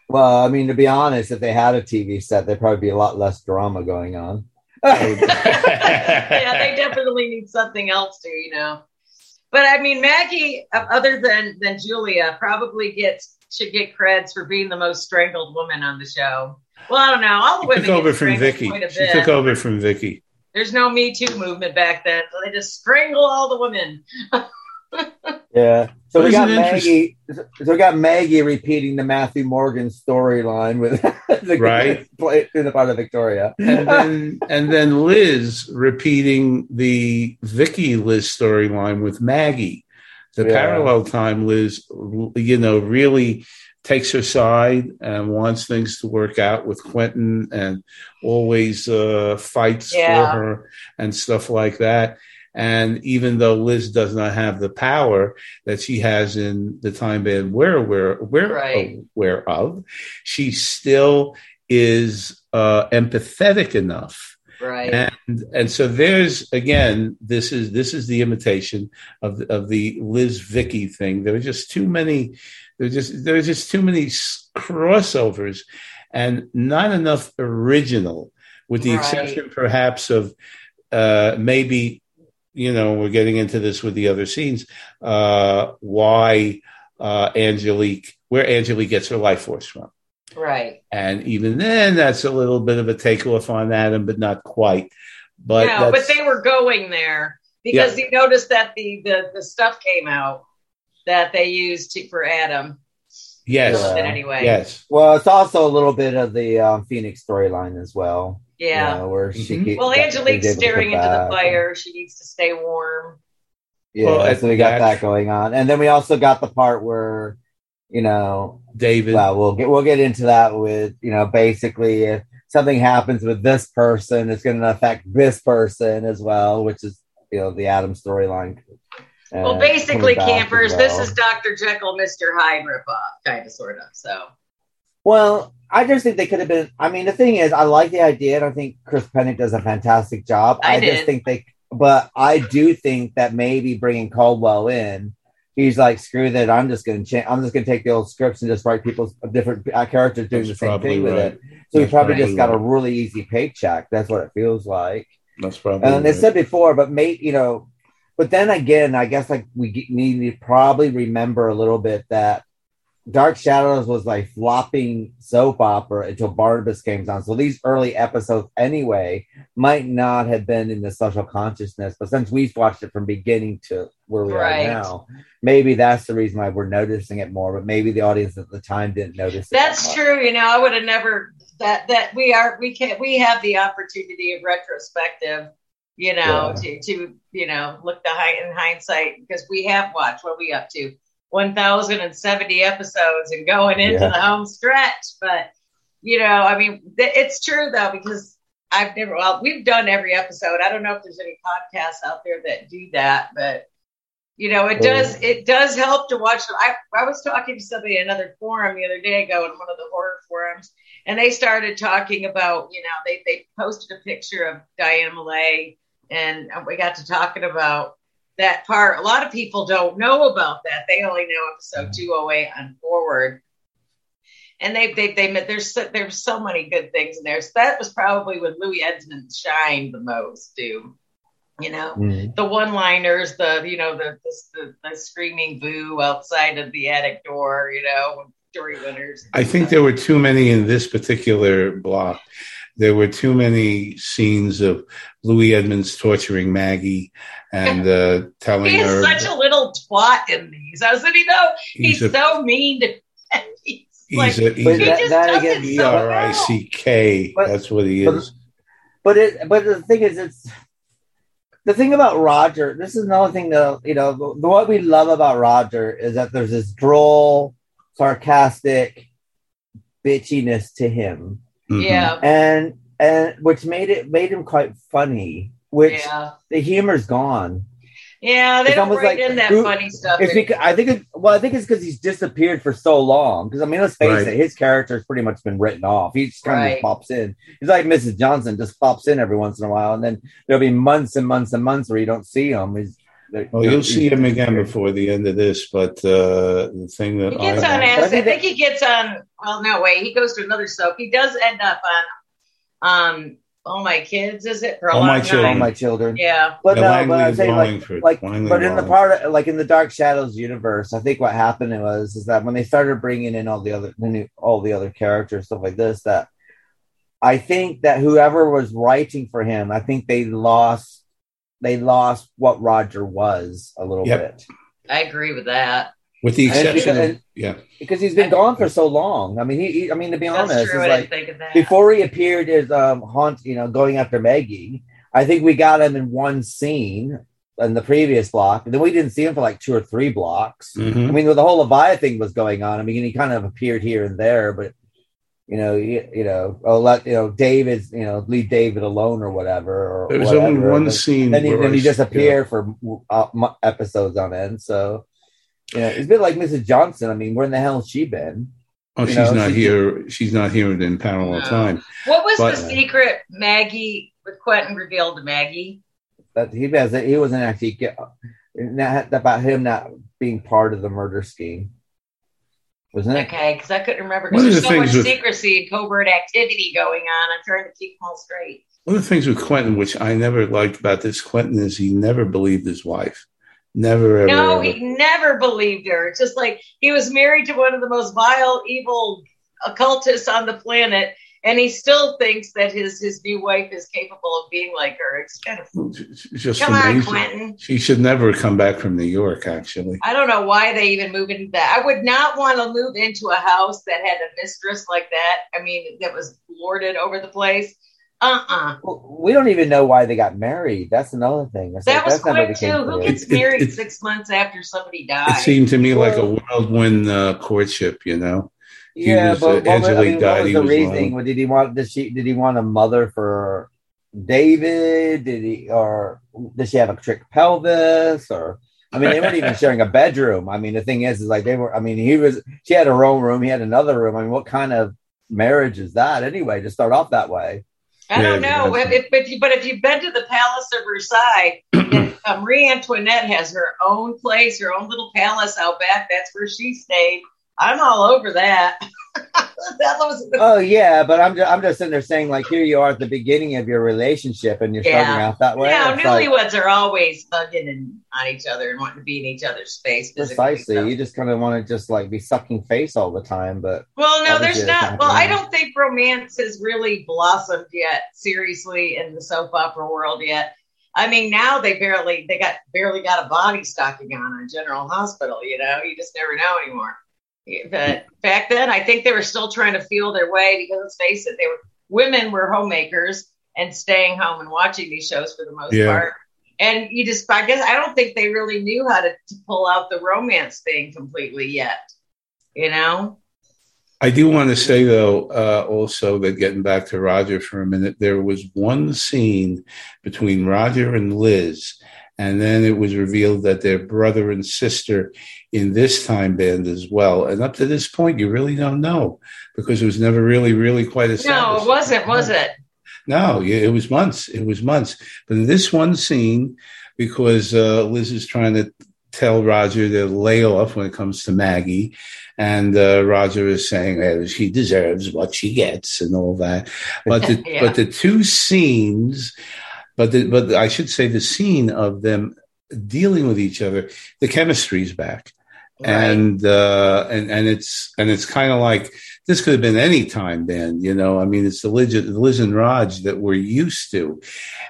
Well, I mean, to be honest, if they had a TV set, there'd probably be a lot less drama going on. yeah, they definitely need something else to, you know. But I mean, Maggie, uh, other than than Julia, probably gets should get creds for being the most strangled woman on the show. Well, I don't know. All the She women took over from strangled Vicky. She took over from Vicky. There's no Me Too movement back then, so they just strangle all the women. Yeah. So we Isn't got Maggie. So we got Maggie repeating the Matthew Morgan storyline with the Right. play in the part of Victoria. and then and then Liz repeating the Vicky Liz storyline with Maggie. The Yeah. parallel time Liz, you know, really takes her side and wants things to work out with Quentin and always uh, fights Yeah. for her and stuff like that. And even though Liz does not have the power that she has in the time band we're aware, we're Right. aware of, she still is uh, empathetic enough Right. and and so there's again this is this is the imitation of of the Liz Vicky thing there are just too many there's just there's just too many crossovers and not enough original with the Right. exception perhaps of uh maybe you know we're getting into this with the other scenes uh why uh Angelique where Angelique gets her life force from Right. and even then, that's a little bit of a takeoff on Adam, but not quite. But no, but they were going there because you noticed that the, the the stuff came out that they used to, for Adam. yes, Yeah. But anyway. yes, Well, it's also a little bit of the um, Phoenix storyline as well. Yeah. you know, where she Mhm. Well, that- Angelique's she's able to staring into the back. fire. She needs to stay warm. Yeah, Well, so we got that- that going on, and then we also got the part where, you know, David. well, we'll get we'll get into that with you know basically if something happens with this person, it's going to affect this person as well, which is you know the Adam storyline. uh, well, basically, coming back as campers, this is Dr. Jekyll, Mr. Hyde ripoff, kind of, sort of. So, Well, I just think they could have been. I mean, the thing is, I like the idea, and I think Chris Pennock does a fantastic job. I just did. think they, but I do think that maybe bringing Caldwell in, he's like, screw that. I'm just going to change. I'm just going to take the old scripts and just write people's different uh, characters doing That's the same thing with it. So he That's probably probably just got a really easy paycheck. That's what it feels like. That's probably. And they right. said before, but mate, you know, but then again, I guess like we need to probably remember a little bit that Dark Shadows was like flopping soap opera until Barnabas came on. So these early episodes, anyway, might not have been in the social consciousness. But since we've watched it from beginning to where we Right. are now, maybe that's the reason why we're noticing it more. But maybe the audience at the time didn't notice. it that's that true. You know, I would have never that that we are we can we have the opportunity of retrospective. You know, to to you know look the high in hindsight because we have watched what we up to 1070 episodes and going into Yeah. the home stretch but you know i mean th- it's true though because i've never well we've done every episode. I don't know if there's any podcasts out there that do that but you know it does oh. it does help to watch I, I was talking to somebody in another forum the other day ago in one of the horror forums and they started talking about you know they they posted a picture of diana millay and we got to talking about that part. A lot of people don't know about that. They only know episode 208 on forward. And they, they, they, there's so, there's so many good things in there. So that was probably when Louis Edmonds shined the most, too. You know, Mhm. the one-liners, the you know, the the, the screaming boo outside of the attic door. You know, jury winners. I think there were too many in this particular block. There were too many scenes of Louis Edmonds torturing Maggie and uh, telling he is her such a little twat in these. I was, like, you know, he's, he's a so mean to. He's, he's like, a he's he that- just that does again- it E so R I well. C K. But- That's what he but- is. But it, but the thing is, it's the thing about Roger. This is another thing that you know. The, what we love about Roger is that there's this droll, sarcastic, bitchiness to him. Mhm. Yeah. And and which made it made him quite funny. Which Yeah. the humor's gone. Yeah, they It's don't almost like- in that who- funny stuff. It's because I think it, well, I think it's because he's disappeared for so long. Because I mean, let's face Right. it, his character's pretty much been written off. He just kind of Right. just pops in. He's like Mrs. Johnson, just pops in every once in a while, and then there'll be months and months and months where you don't see him. He's, Well, you'll see him again before the end of this, but uh, the thing that he gets I, on But I acid. I think think he gets on. Well, no way. He goes to another soap. He does end up on. Um. All my kids. Is it for a All long My time? Children. all my children. Yeah. But Yeah, no, Langley but I'm saying going like, like, Langley but in the part, of, like in the Dark Shadows universe, I think what happened was is that when they started bringing in all the other, the new, all the other characters, stuff like this, that I think that whoever was writing for him, I think they lost, they lost what Roger was a little Yep. bit I agree with that. With the exception, because- of, yeah, because he's been gone for so long. I mean, he, he I mean, to be honest, That's true. like didn't think of that. before he appeared as um haunt you know going after maggie i think we got him in one scene in the previous block and then we didn't see him for like two or three blocks Mhm. i mean the whole leviathan thing was going on i mean he kind of appeared here and there but you know you, you know oh let you know david you know leave david alone or whatever or there was whatever. only one But scene. then he, where then he s- disappeared for uh, episodes on end so you know it's a bit like mrs johnson i mean where in the hell has she been Oh, you she's know, not she- here. She's not here in parallel No. time. what was but- the uh, secret Maggie with Quentin revealed to Maggie? that he has he wasn't actually get not about him not being part of the murder scheme wasn't it Okay, because I couldn't remember One because of there's the so much things with- secrecy and covert activity going on. I'm trying to keep them all straight. One of the things with Quentin, which I never liked about this Quentin, is he never believed his wife. Never ever. No, ever. he never believed her. It's just like he was married to one of the most vile, evil occultists on the planet, and he still thinks that his his new wife is capable of being like her. It's kind of It's just come on. Quentin. She should never come back from New York. Actually, I don't know why they even move into that. I would not want to move into a house that had a mistress like that. I mean, that was lorded over the place. Uh uh we don't even know why they got married that's another thing It's That like, was that's quick too. Who clear. gets It- it- married it- six months after somebody dies? it seemed to me like a whirlwind uh, courtangel. You know, He yeah was, but uh, what, was, I mean, died, what was the was reasoning alone. did he want did she did he want a mother for david did he or did she have a trick pelvis or I mean, they weren't even sharing a bedroom. I mean, the thing is, is like they were. I mean, he was. She had her own room. He had another room. I mean, what kind of marriage is that anyway? To start off that way. I don't Yeah, know. If, you, but if you've been to the Palace of Versailles, then, uh, Marie Antoinette has her own place, her own little palace out back. That's where she stayed. I'm all over that. Oh yeah, but I'm just, I'm just sitting there saying like, here you are at the beginning of your relationship, and you're starting out that way. yeah. It's like, Newlyweds are always hugging and on each other and wanting to be in each other's space. precisely. so. You just kind of want to just like be sucking face all the time, but Well, no, there's not. not Well, I don't think romance has really blossomed yet, seriously, in the soap opera world yet. I mean, now they barely they got barely got a body stocking on on General Hospital. You know, you just never know anymore. But back then, I think they were still trying to feel their way because let's face it, they were women were homemakers and staying home and watching these shows for the most Yeah. part. And you just, I guess, I don't think they really knew how to, to pull out the romance thing completely yet. You know? I do want to say though, uh, also that getting back to Roger for a minute, there was one scene between Roger and Liz, and then it was revealed that they're brother and sister in this time band as well. And up to this point, you really don't know because it was never really, really quite established. No, it wasn't, was it? No, it was months. It was months. But in this one scene, because uh, Liz is trying to tell Roger to lay off when it comes to Maggie, and uh, Roger is saying that she deserves what she gets and all that. But the Yeah. but the two scenes, but the, but I should say the scene of them dealing with each other, the chemistry's back. And uh and and it's and it's kind of like this could have been any time band you know? I mean it's the liz, liz and raj that we're used to.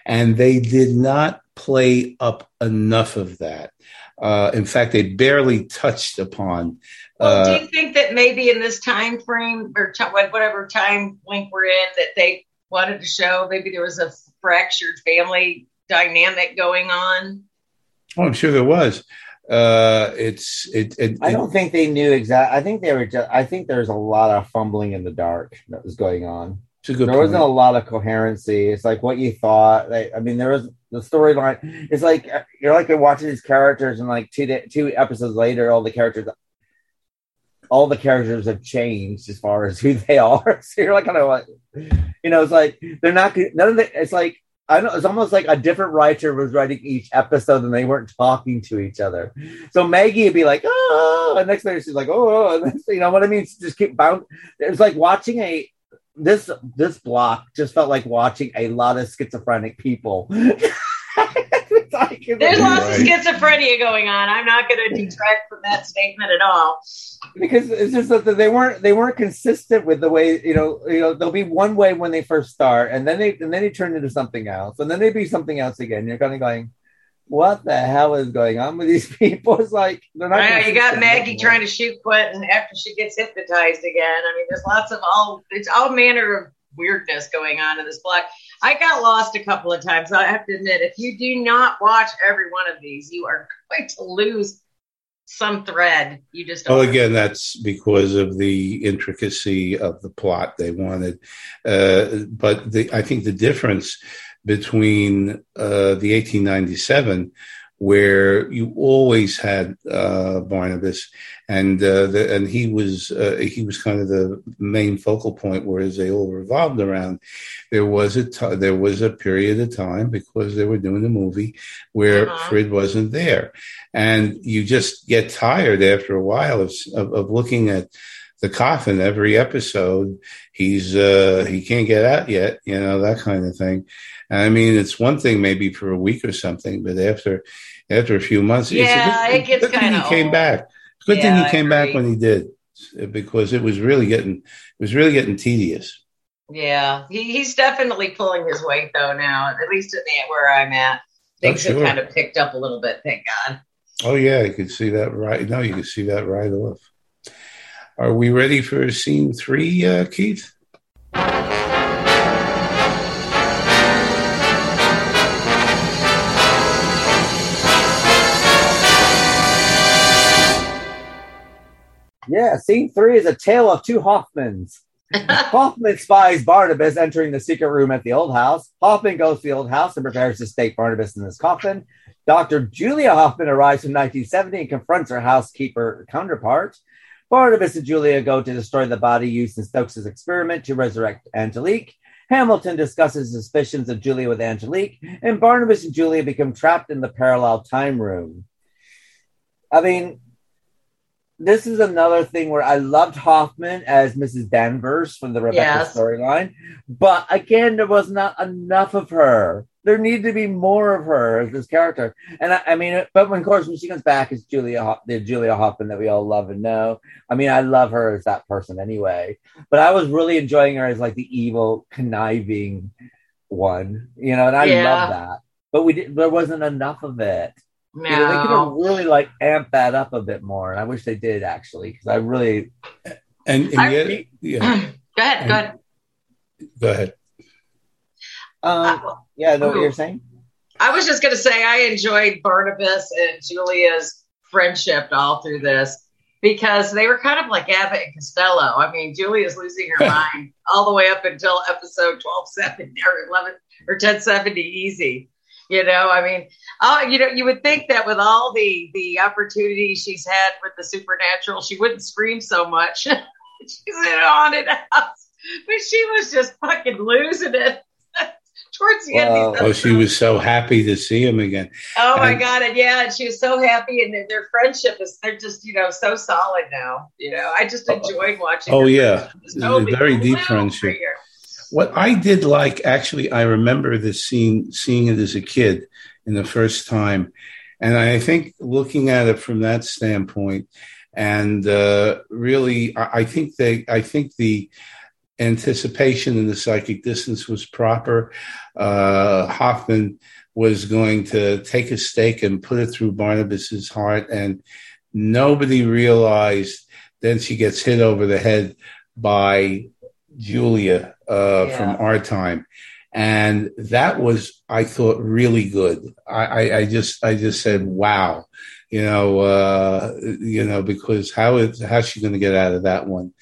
And they did not play up enough of that. Uh in fact they barely touched upon Well, uh do you think that maybe in this time frame or t- whatever time link we're in, that they wanted to show maybe there was a fractured family dynamic going on? oh i'm sure there was uh, it's it, it, I don't think they knew exactly. I think they were just. I think there's a lot of fumbling in the dark that was going on. A good. There point. wasn't a lot of coherency. It's like what you thought. Like, I mean, there was the storyline. It's like you're like you're watching these characters, and like two two episodes later, all the characters, all the characters have changed as far as who they are. so you're like kind of like, you know, it's like they're not. None of the. It's like I don't know it's almost like a different writer was writing each episode and they weren't talking to each other. So Maggie would be like, oh, and next minute she's like, oh, and you know what I mean? She Just keep bound. It's like watching a this this block just felt like watching a lot of schizophrenic people. like, There's lots right. of schizophrenia going on. I'm not going to detract from that statement at all. Because it's just that they weren't they weren't consistent with the way you know you know they'll be one way when they first start and then they and then they turn into something else and then they be something else again. You're kind of going, what the hell is going on with these people? It's like they're not. I know you got Maggie anymore. trying to shoot Quentin after she gets hypnotized again. I mean, there's lots of all it's all manner of weirdness going on in this block. I got lost a couple of times. I have to admit, if you do not watch every one of these, you are going to lose some thread. You just well, again, that's because of the intricacy of the plot they wanted. Uh, but the, I think the difference between uh, the 1897 where you always had uh, Barnabas, and uh, the, and he was uh, he was kind of the main focal point, whereas they all revolved around. There was a t- there was a period of time because they were doing the movie where uh-huh. Frid wasn't there, and you just get tired after a while of, of, of looking at the coffin every episode. He's uh, he can't get out yet, you know that kind of thing. And I mean, it's one thing maybe for a week or something, but after after a few months, yeah, good, it gets kind of. He came back. Good yeah, thing he came back when he did, because it was really getting it was really getting tedious. Yeah, he, he's definitely pulling his weight though now. At least at the where I'm at, things oh, sure. have kind of picked up a little bit. Thank God. Oh yeah, you could see that right. No, you could see that right off. Are we ready for scene three, uh, Keith? Yeah, scene three is a tale of two Hoffmans. Hoffman spies Barnabas entering the secret room at the old house. Hoffman goes to the old house and prepares to stake Barnabas in his coffin. Dr. Julia Hoffman arrives from 1970 and confronts her housekeeper counterpart. Barnabas and Julia go to destroy the body used in Stokes' experiment to resurrect Angelique. Hamilton discusses suspicions of Julia with Angelique, and Barnabas and Julia become trapped in the parallel time room. I mean, this is another thing where I loved Hoffman as Mrs. Danvers from the Rebecca yes. storyline, but again, there was not enough of her. There needed to be more of her as this character, and I, I mean, but when, of course, when she comes back, it's Julia, the Julia Hoffman that we all love and know. I mean, I love her as that person anyway, but I was really enjoying her as like the evil, conniving one, you know, and I yeah. love that. But we did, there wasn't enough of it. No. You know, they could have really like amped that up a bit more, and I wish they did actually because I really and, and I, yet, yeah. go ahead, go ahead, go ahead. Um, uh, yeah, I know what you're saying. I was just going to say I enjoyed Barnabas and Julia's friendship all through this because they were kind of like Abbott and Costello. I mean, Julia's losing her mind all the way up until episode 1270 or 11 or 1070 easy. You know, I mean, oh, you know, you would think that with all the the opportunities she's had with the supernatural, she wouldn't scream so much. she's in on it but she was just fucking losing it. Towards the end, oh, she was so happy to see him again. Oh my god! And yeah, and she was so happy, and their, their friendship is—they're just, you know, so solid now. You know, I just oh. enjoyed watching. Oh yeah, totally very deep friendship. What I did like, actually, I remember this scene, seeing it as a kid in the first time. And I think looking at it from that standpoint, and uh, really, I, I think they, I think the anticipation in the psychic distance was proper. Uh, Hoffman was going to take a stake and put it through Barnabas's heart, and nobody realized. Then she gets hit over the head by Julia uh, yeah. from our time. and that was I thought really good. I, I, I just I just said wow, you know, uh, you know because how is how's she going to get out of that one?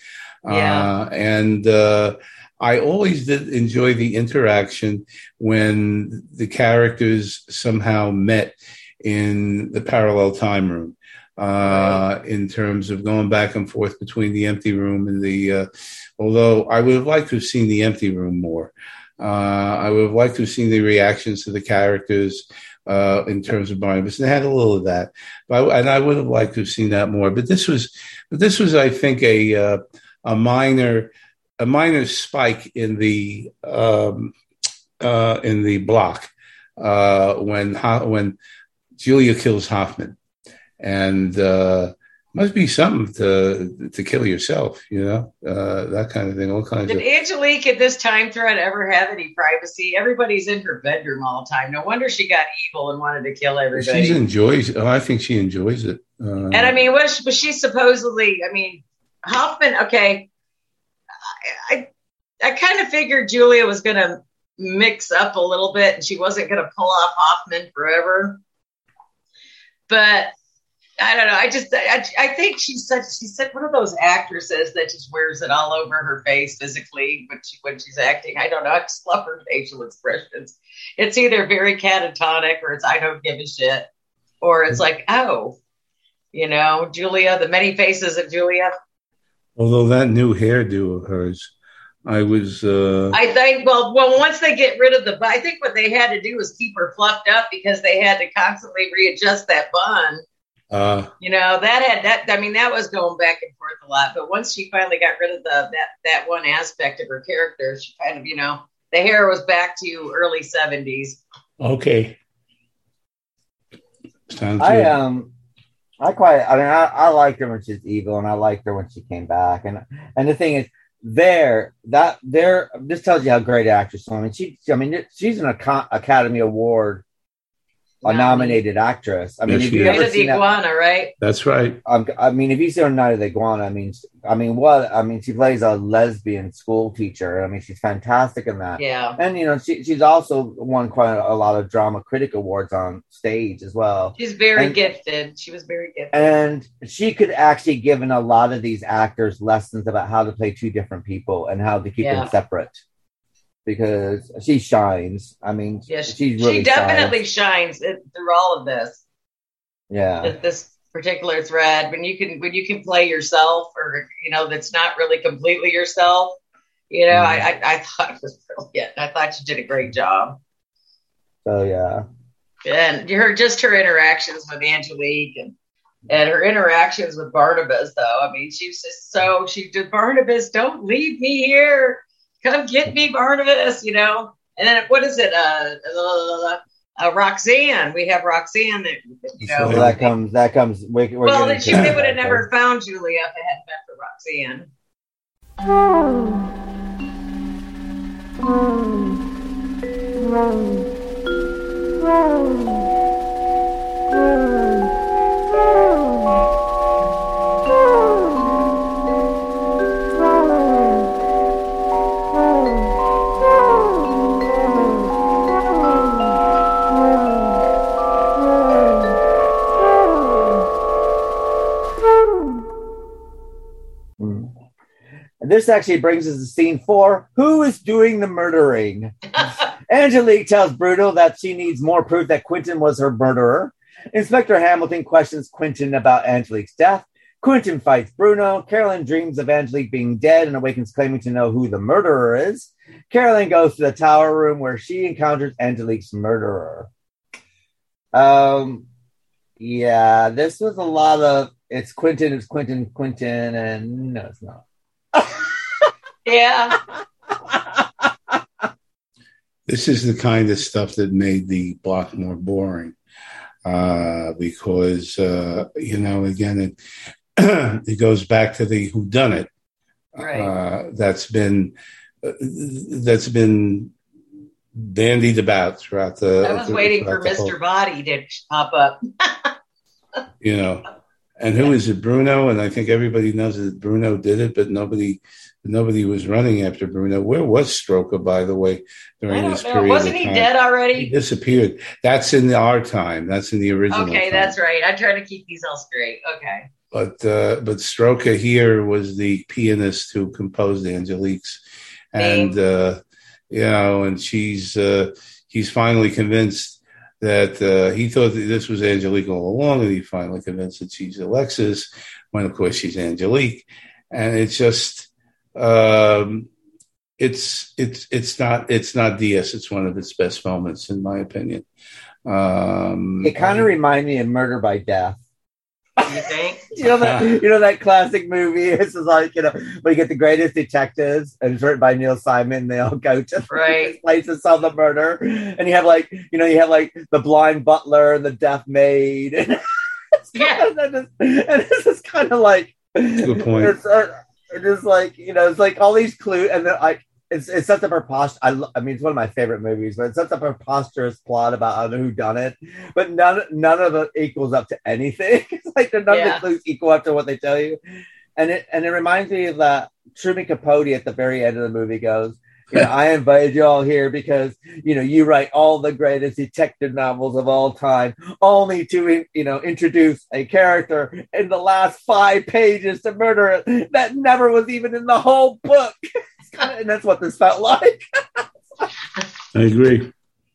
Yeah. Uh, and uh, I always did enjoy the interaction when the characters somehow met in the parallel time room. Uh, in terms of going back and forth between the empty room and the, uh, although I would have liked to have seen the empty room more. Uh, I would have liked to have seen the reactions to the characters uh, in terms of Barnabas, and they had a little of that. But and I would have liked to have seen that more. But this was, but this was, I think, a uh, a minor a minor spike in the um, uh, in the block uh, when when Julia kills Hoffman, and uh, must be something to to kill yourself, you know, uh, that kind of thing. All kinds Did of. Angelique at this time thread ever have any privacy? Everybody's in her bedroom all the time. No wonder she got evil and wanted to kill everybody. She enjoys. Oh, I think she enjoys it. Uh, and I mean, was was she supposedly? I mean, Hoffman. Okay, I I kind of figured Julia was going to mix up a little bit and she wasn't going to pull off Hoffman forever. But I don't know. I just I, I think she's such she's such one of those actresses that just wears it all over her face physically when she when she's acting. I don't know. I just love her facial expressions. It's either very catatonic or it's I don't give a shit, or it's like oh, you know, Julia, the many faces of Julia. Although that new hairdo of hers, I was. Uh, I think. Well, well, once they get rid of the, I think what they had to do was keep her fluffed up because they had to constantly readjust that bun. Uh, You know that had that. I mean, that was going back and forth a lot. But once she finally got rid of the that that one aspect of her character, she kind of, you know, the hair was back to early seventies. okay. Sounds I good. um, I quite. I mean, I, I liked her when she's evil, and I liked her when she came back. And and the thing is, there that there this tells you how great an actress. I mean, she. I mean, she's an Academy Award a nominated actress. I mean, Yes, if she you. Night ever of the seen that, iguana, right? That's right. um, I mean, if you see her Night of the Iguana, I mean, I mean, what? I mean, she plays a lesbian school teacher. I mean, she's fantastic in that. Yeah, And you know, she, she's also won quite a, lot of drama critic awards on stage as well. she's very And- gifted. She was very gifted. And she could actually given a lot of these actors lessons about how to play two different people and how to keep Yeah. them separate. Because she shines. I mean, Yes, she's really she definitely shines. shines it, through all of this. Yeah. th- this particular thread when you can when you can play yourself or you know that's not really completely yourself you know I, mm-hmm. I i thought it was brilliant i thought you did a great job So yeah. and her just her interactions with angelique and and her interactions with barnabas though i mean she's just so she did barnabas don't leave me here come get me barnabas you know and then what is it uh, uh, uh roxanne we have roxanne that you know So that comes that comes we're, we're well, getting she, they would have okay. never found Julia if it hadn't been for Roxanne. This actually brings us to scene four. Who is doing the murdering? Angelique tells Bruno that she needs more proof that Quentin was her murderer. Inspector Hamilton questions Quentin about Angelique's death. Quentin fights Bruno. Carolyn dreams of Angelique being dead and awakens claiming to know who the murderer is. Carolyn goes to the tower room where she encounters Angelique's murderer. Um, yeah, this was a lot of it's Quentin, it's Quentin, Quentin, and no, it's not. Yeah, This is the kind of stuff that made the block more boring. Uh, because, uh, you know, again, it, it goes back to the who done it. Right. Uh, that's been, uh, that's been bandied about throughout the. I was waiting for whole- Mr. Body to pop up. you know And who is it? Bruno. And I think everybody knows that Bruno did it, but nobody nobody was running after Bruno. Where was Stroker, by the way, during this know. period? Wasn't he dead already? He disappeared. That's in our time. That's in the original. Okay, time. that's right. I try to keep these all straight. Okay. But uh, but Stroker here was the pianist who composed Angelique's, and uh, you know, and she's uh, he's finally convinced that uh, he thought that this was Angelique all along, and he finally convinced that she's Alexis, when of course she's Angelique, and it's just um, it's it's it's not it's not DS. It's one of its best moments, in my opinion. Um, it kind of reminds me of Murder by Death. You think? you know that you know that classic movie. This is like you know when you get the greatest detectives, and it's written by Neil Simon. They all go to right place to solve the murder, and you have like you know you have like the blind butler and the deaf maid, and yeah, and, and this is kind of like good point. It's, uh, it is like you know, it's like all these clues, and then like it's it's such a preposterous. I, I mean, it's one of my favorite movies, but it's such a preposterous plot about who done it. But none none of it equals up to anything. it's like none yeah. of the clues equal up to what they tell you, and it and it reminds me of that Truman Capote at the very end of the movie goes, you know, I invited you all here because you know you write all the greatest detective novels of all time, only to you know introduce a character in the last five pages to murder it that never was even in the whole book, and that's what this felt like. I agree.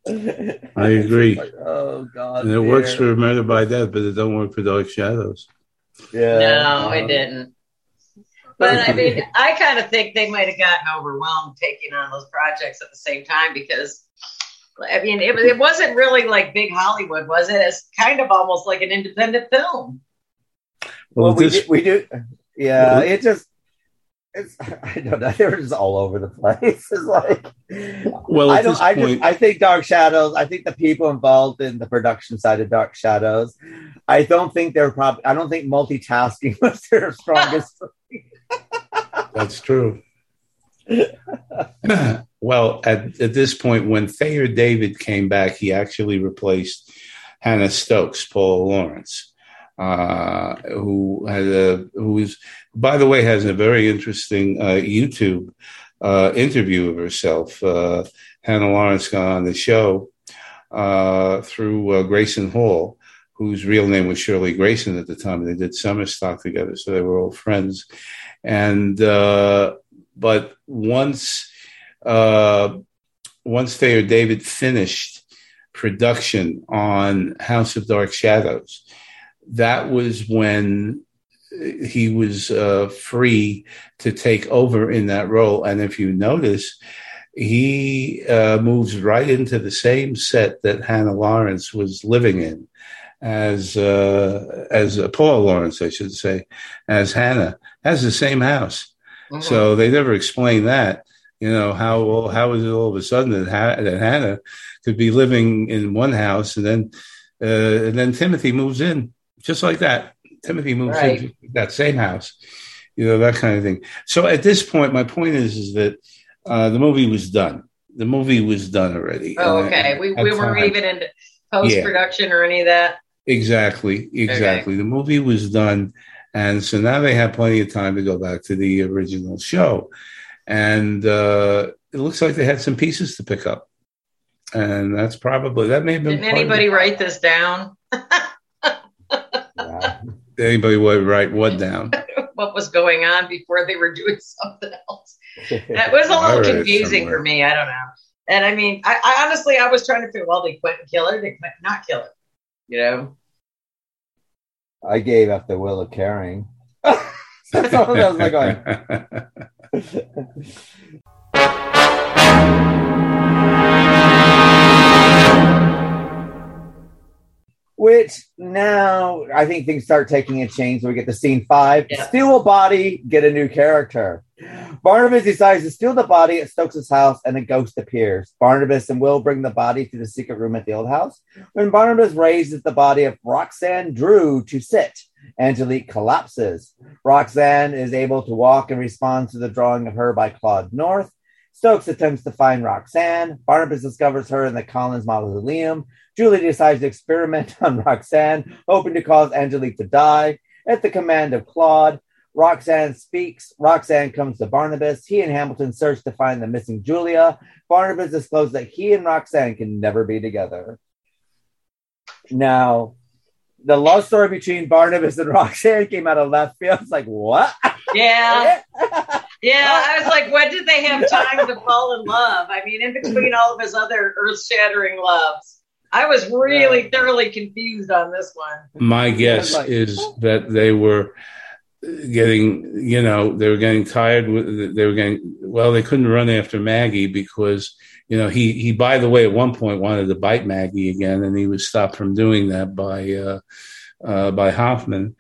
I agree. Like, oh God! And it dear. works for Murder by Death, but it don't work for Dark Shadows. Yeah, no, it uh-huh. didn't. But I mean, I kind of think they might have gotten overwhelmed taking on those projects at the same time because, I mean, it, it wasn't really like big Hollywood, was it? It's kind of almost like an independent film. Well, well we, do, we do, yeah. Well, it just, it's, I don't know. They were just all over the place. It's like, well, I don't. I just, I think Dark Shadows. I think the people involved in the production side of Dark Shadows. I don't think they're probably. I don't think multitasking was their strongest. That's true. well, at, at this point, when Thayer David came back, he actually replaced Hannah Stokes, Paul Lawrence, uh, who had a who is, by the way, has a very interesting uh, YouTube uh, interview of herself. Uh, Hannah Lawrence got on the show uh, through uh, Grayson Hall, whose real name was Shirley Grayson at the time. They did summer stock together, so they were old friends. And uh, but once uh, once Thayer David finished production on House of Dark Shadows, that was when he was uh, free to take over in that role. And if you notice, he uh, moves right into the same set that Hannah Lawrence was living in as uh, as uh, Paul Laurence, I should say, as Hannah has the same house. Mm-hmm. So they never explain that. You know how how is it all of a sudden that, ha- that Hannah could be living in one house and then uh, and then Timothy moves in just like that. Timothy moves right. in that same house. You know that kind of thing. So at this point, my point is is that uh, the movie was done. The movie was done already. Oh, okay. we we weren't even in post production yeah. or any of that. Exactly, exactly. Okay. The movie was done, and so now they have plenty of time to go back to the original show, and uh, it looks like they had some pieces to pick up, and that's probably that may have been. Didn't anybody write this down? Anybody would write what down? what was going on before they were doing something else? That was a little confusing for me. I don't know. And I mean, I, I honestly, I was trying to figure, well, did Quentin kill her? Did Quentin not kill her? You know. I gave up the will of caring. That's all I was like going. Which now I think things start taking a change. So we get to scene five. Yeah. Steal a body, get a new character. Barnabas decides to steal the body at Stokes' house and a ghost appears. Barnabas and Will bring the body to the secret room at the old house. When Barnabas raises the body of Roxanne Drew to sit, Angelique collapses. Roxanne is able to walk and responds to the drawing of her by Claude North. Stokes attempts to find Roxanne. Barnabas discovers her in the Collins mausoleum. Julie decides to experiment on Roxanne, hoping to cause Angelique to die. At the command of Claude, Roxanne speaks. Roxanne comes to Barnabas. He and Hamilton search to find the missing Julia. Barnabas discloses that he and Roxanne can never be together. Now, the love story between Barnabas and Roxanne came out of left field. It's like, what? Yeah. Yeah, I was like, when did they have time to fall in love? I mean, in between all of his other earth shattering loves. I was really yeah. thoroughly confused on this one. My guess like, is that they were getting, you know, they were getting tired. With, they were getting, well, they couldn't run after Maggie because, you know, he, he, by the way, at one point wanted to bite Maggie again, and he was stopped from doing that by, uh, uh, by Hoffman.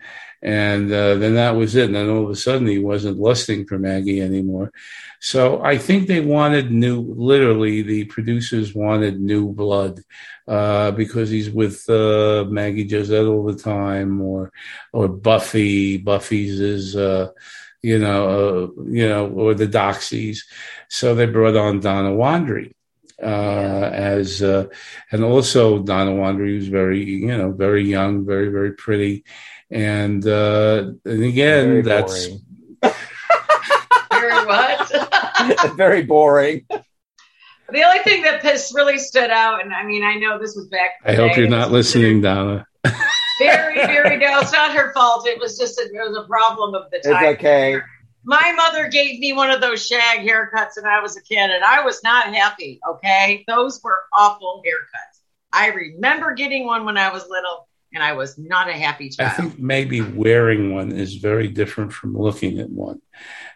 And uh, then that was it. And then all of a sudden, he wasn't lusting for Maggie anymore. So I think they wanted new, literally, the producers wanted new blood uh, because he's with uh, Maggie Josette all the time, or or Buffy. Buffy's is, uh, you know, uh, you know, or the Doxies. So they brought on Donna Wandrey uh, as uh, and also Donna Wandrey was very you know very young, very very pretty, and uh, and again very that's very what very boring. The only thing that has really stood out, and I mean, I know this was back. I hope you're not listening, Donna. very, very no. It's not her fault. It was just a, it was a problem of the time. It's okay my mother gave me one of those shag haircuts when I was a kid, and I was not happy. Okay. Those were awful haircuts. I remember getting one when I was little, and I was not a happy child. I think maybe wearing one is very different from looking at one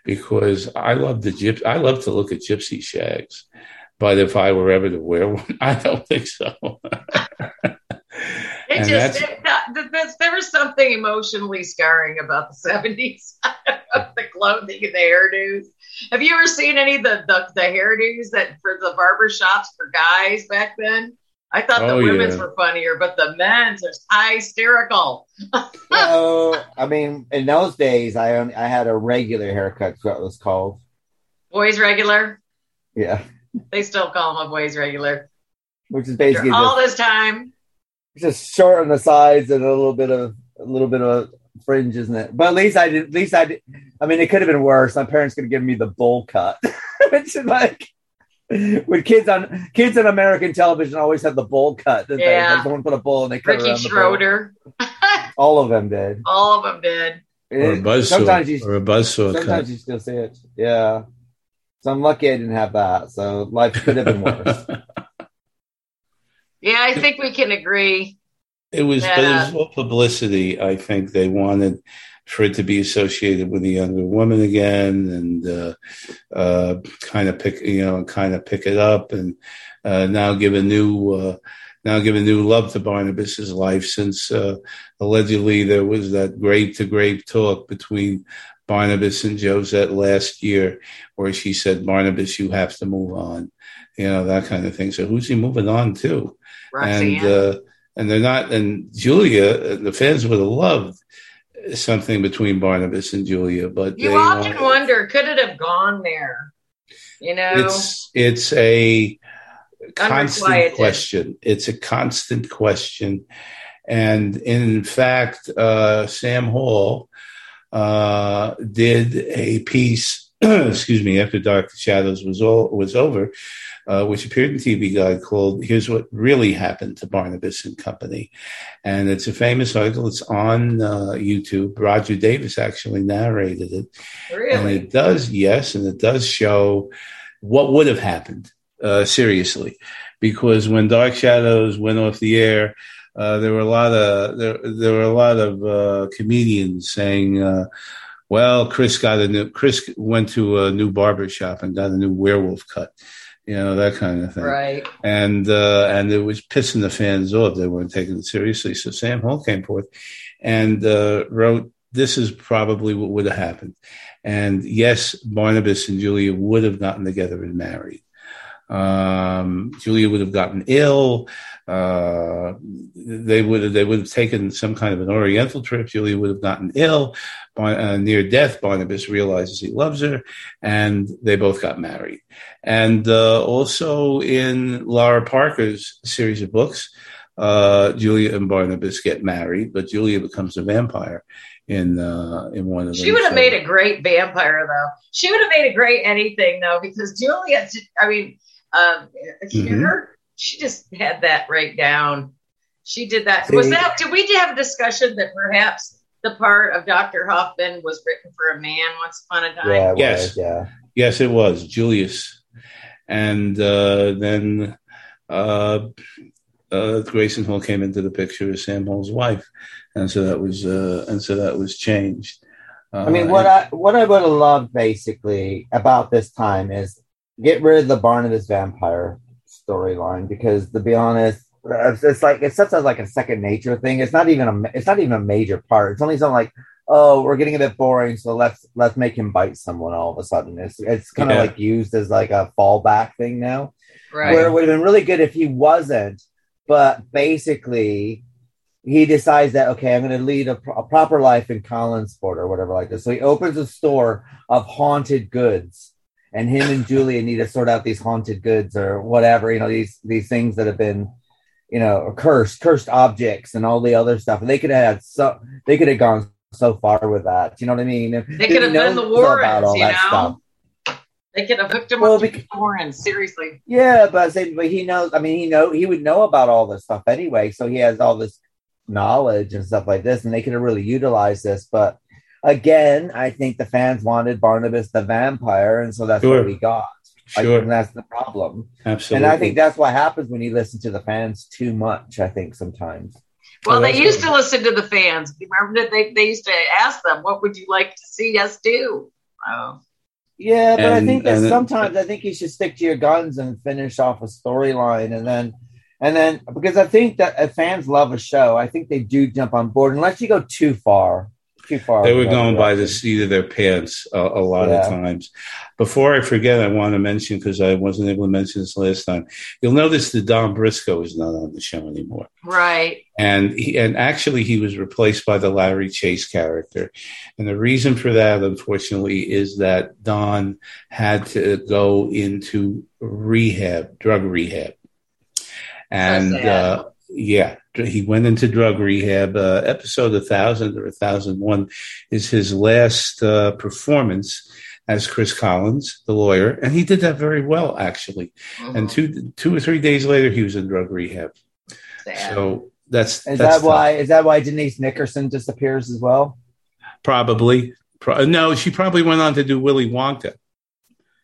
because I love the gyp- I love to look at gypsy shags. But if I were ever to wear one, I don't think so. It just it, there was something emotionally scarring about the 70s the clothing and the hairdos. Have you ever seen any of the, the, the hairdos that for the barber shops for guys back then? I thought oh, the women's yeah. were funnier, but the men's are hysterical. so, I mean, in those days, I only, I had a regular haircut. What it was called? Boys regular. Yeah. They still call them a boys regular. Which is basically all this time just short on the sides and a little bit of a little bit of fringe, isn't it? But at least I did. At least I did. I mean, it could have been worse. My parents could have given me the bowl cut, which is like when kids on kids on American television always had the bowl cut. Yeah. They? Like someone put a bowl and they cut Ricky Schroder. All of them did. All of them did. Or a buzzsaw. Sometimes you, or a buzzsaw. Sometimes cut. you still see it. Yeah. So I'm lucky I didn't have that. So life could have been worse. Yeah, I think we can agree. It was, but it was uh, all publicity. I think they wanted for it to be associated with a younger woman again, and uh, uh, kind of pick, you know, kind of pick it up, and uh, now give a new, uh, now give a new love to Barnabas's life, since uh, allegedly there was that grape to grape talk between Barnabas and Josette last year, where she said, "Barnabas, you have to move on," you know, that kind of thing. So who's he moving on to? Roxanne. And uh, and they're not. And Julia, the fans would have loved something between Barnabas and Julia, but you often wonder, could it have gone there? You know, it's it's a constant question. It's a constant question, and in fact, uh, Sam Hall uh, did a piece. excuse me. After Dark Shadows was all was over, uh, which appeared in TV Guide called "Here's What Really Happened to Barnabas and Company," and it's a famous article. It's on uh, YouTube. Roger Davis actually narrated it, really? and it does yes, and it does show what would have happened. Uh, seriously, because when Dark Shadows went off the air. Uh, there were a lot of there, there were a lot of uh, comedians saying, uh, "Well, Chris got a new Chris went to a new barber shop and got a new werewolf cut." you know that kind of thing. Right. And uh, and it was pissing the fans off; they weren't taking it seriously. So Sam Hall came forth and uh, wrote, "This is probably what would have happened." And yes, Barnabas and Julia would have gotten together and married. Um, Julia would have gotten ill. Uh, they would have, they would have taken some kind of an Oriental trip. Julia would have gotten ill. Uh, near death, Barnabas realizes he loves her, and they both got married. And uh, also in Lara Parker's series of books, uh, Julia and Barnabas get married, but Julia becomes a vampire in uh, in one of them. She would have made a great vampire, though. She would have made a great anything, though, because Julia. I mean, um, mm-hmm. her she just had that right down. She did that. See, was that? Did we have a discussion that perhaps the part of Doctor Hoffman was written for a man once upon a time? Yeah, yes, was, yeah, yes, it was Julius, and uh, then uh, uh, Grayson Hall came into the picture as Sam Hall's wife, and so that was uh, and so that was changed. Uh, I mean, what I what I would have loved basically about this time is get rid of the Barnabas vampire storyline because to be honest, it's like it's such a like a second nature thing. It's not even a it's not even a major part. It's only something like oh we're getting a bit boring, so let's let's make him bite someone all of a sudden. It's it's kind of yeah. like used as like a fallback thing now. Right. Where it would have been really good if he wasn't, but basically he decides that okay, I'm going to lead a, a, proper life in Collinsport or whatever like this. So he opens a store of haunted goods, and him and Julia need to sort out these haunted goods or whatever you know these these things that have been you know cursed cursed objects and all the other stuff. And they could have had so they could have gone so far with that. You know what I mean? They could have been the Warrens, you know. Stuff. They could have hooked him well, up because, Warren. Seriously. Yeah, but say, but he knows. I mean, he know he would know about all this stuff anyway. So he has all this knowledge and stuff like this, and they could have really utilized this. But again, I think the fans wanted Barnabas the vampire, and so that's sure. what we got. Sure. and that's the problem. Absolutely. And I think that's what happens when you listen to the fans too much, I think sometimes. Well, oh, they used good. to listen to the fans. Remember that they, they used to ask them, what would you like to see us do? Oh. Yeah, but and, I think that sometimes I think you should stick to your guns and finish off a storyline and then and then because I think that if fans love a show, I think they do jump on board unless you go too far. Too far. They were going by the seat of their pants a, a lot yeah. of times. Before I forget, I want to mention because I wasn't able to mention this last time. You'll notice that Don Briscoe is not on the show anymore. Right. And he, and actually he was replaced by the Larry Chase character. And the reason for that, unfortunately, is that Don had to go into rehab, drug rehab and uh, yeah, he went into drug rehab. Uh, episode 1000 or 1001 is his last uh, performance as Chris Collins, the lawyer, and he did that very well, actually. Mm-hmm. And two two or three days later, he was in drug rehab. Sad. So that's is that's that tough. why is that why Denise Nickerson disappears as well? Probably. Pro- no, she probably went on to do Willy Wonka.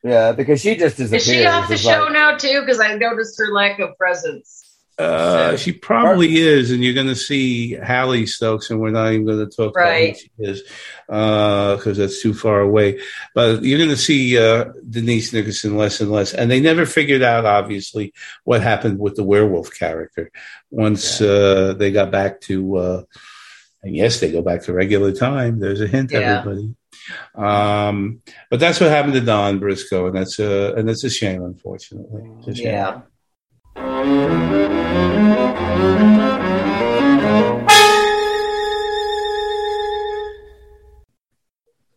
Yeah, because she just disappears. Is she off the show like, now too? Because I noticed her lack of presence. Uh, she probably is, and you're going to see Hallie Stokes, and we're not even going to talk right. about who she is because uh, that's too far away. But you're going to see uh, Denise Nickerson less and less, and they never figured out, obviously, what happened with the werewolf character once yeah. Uh, they got back to. Uh, and yes, they go back to regular time. There's a hint, yeah. everybody. Um, but that's what happened to Don Briscoe, and that's a and that's a shame, unfortunately. A shame. Yeah.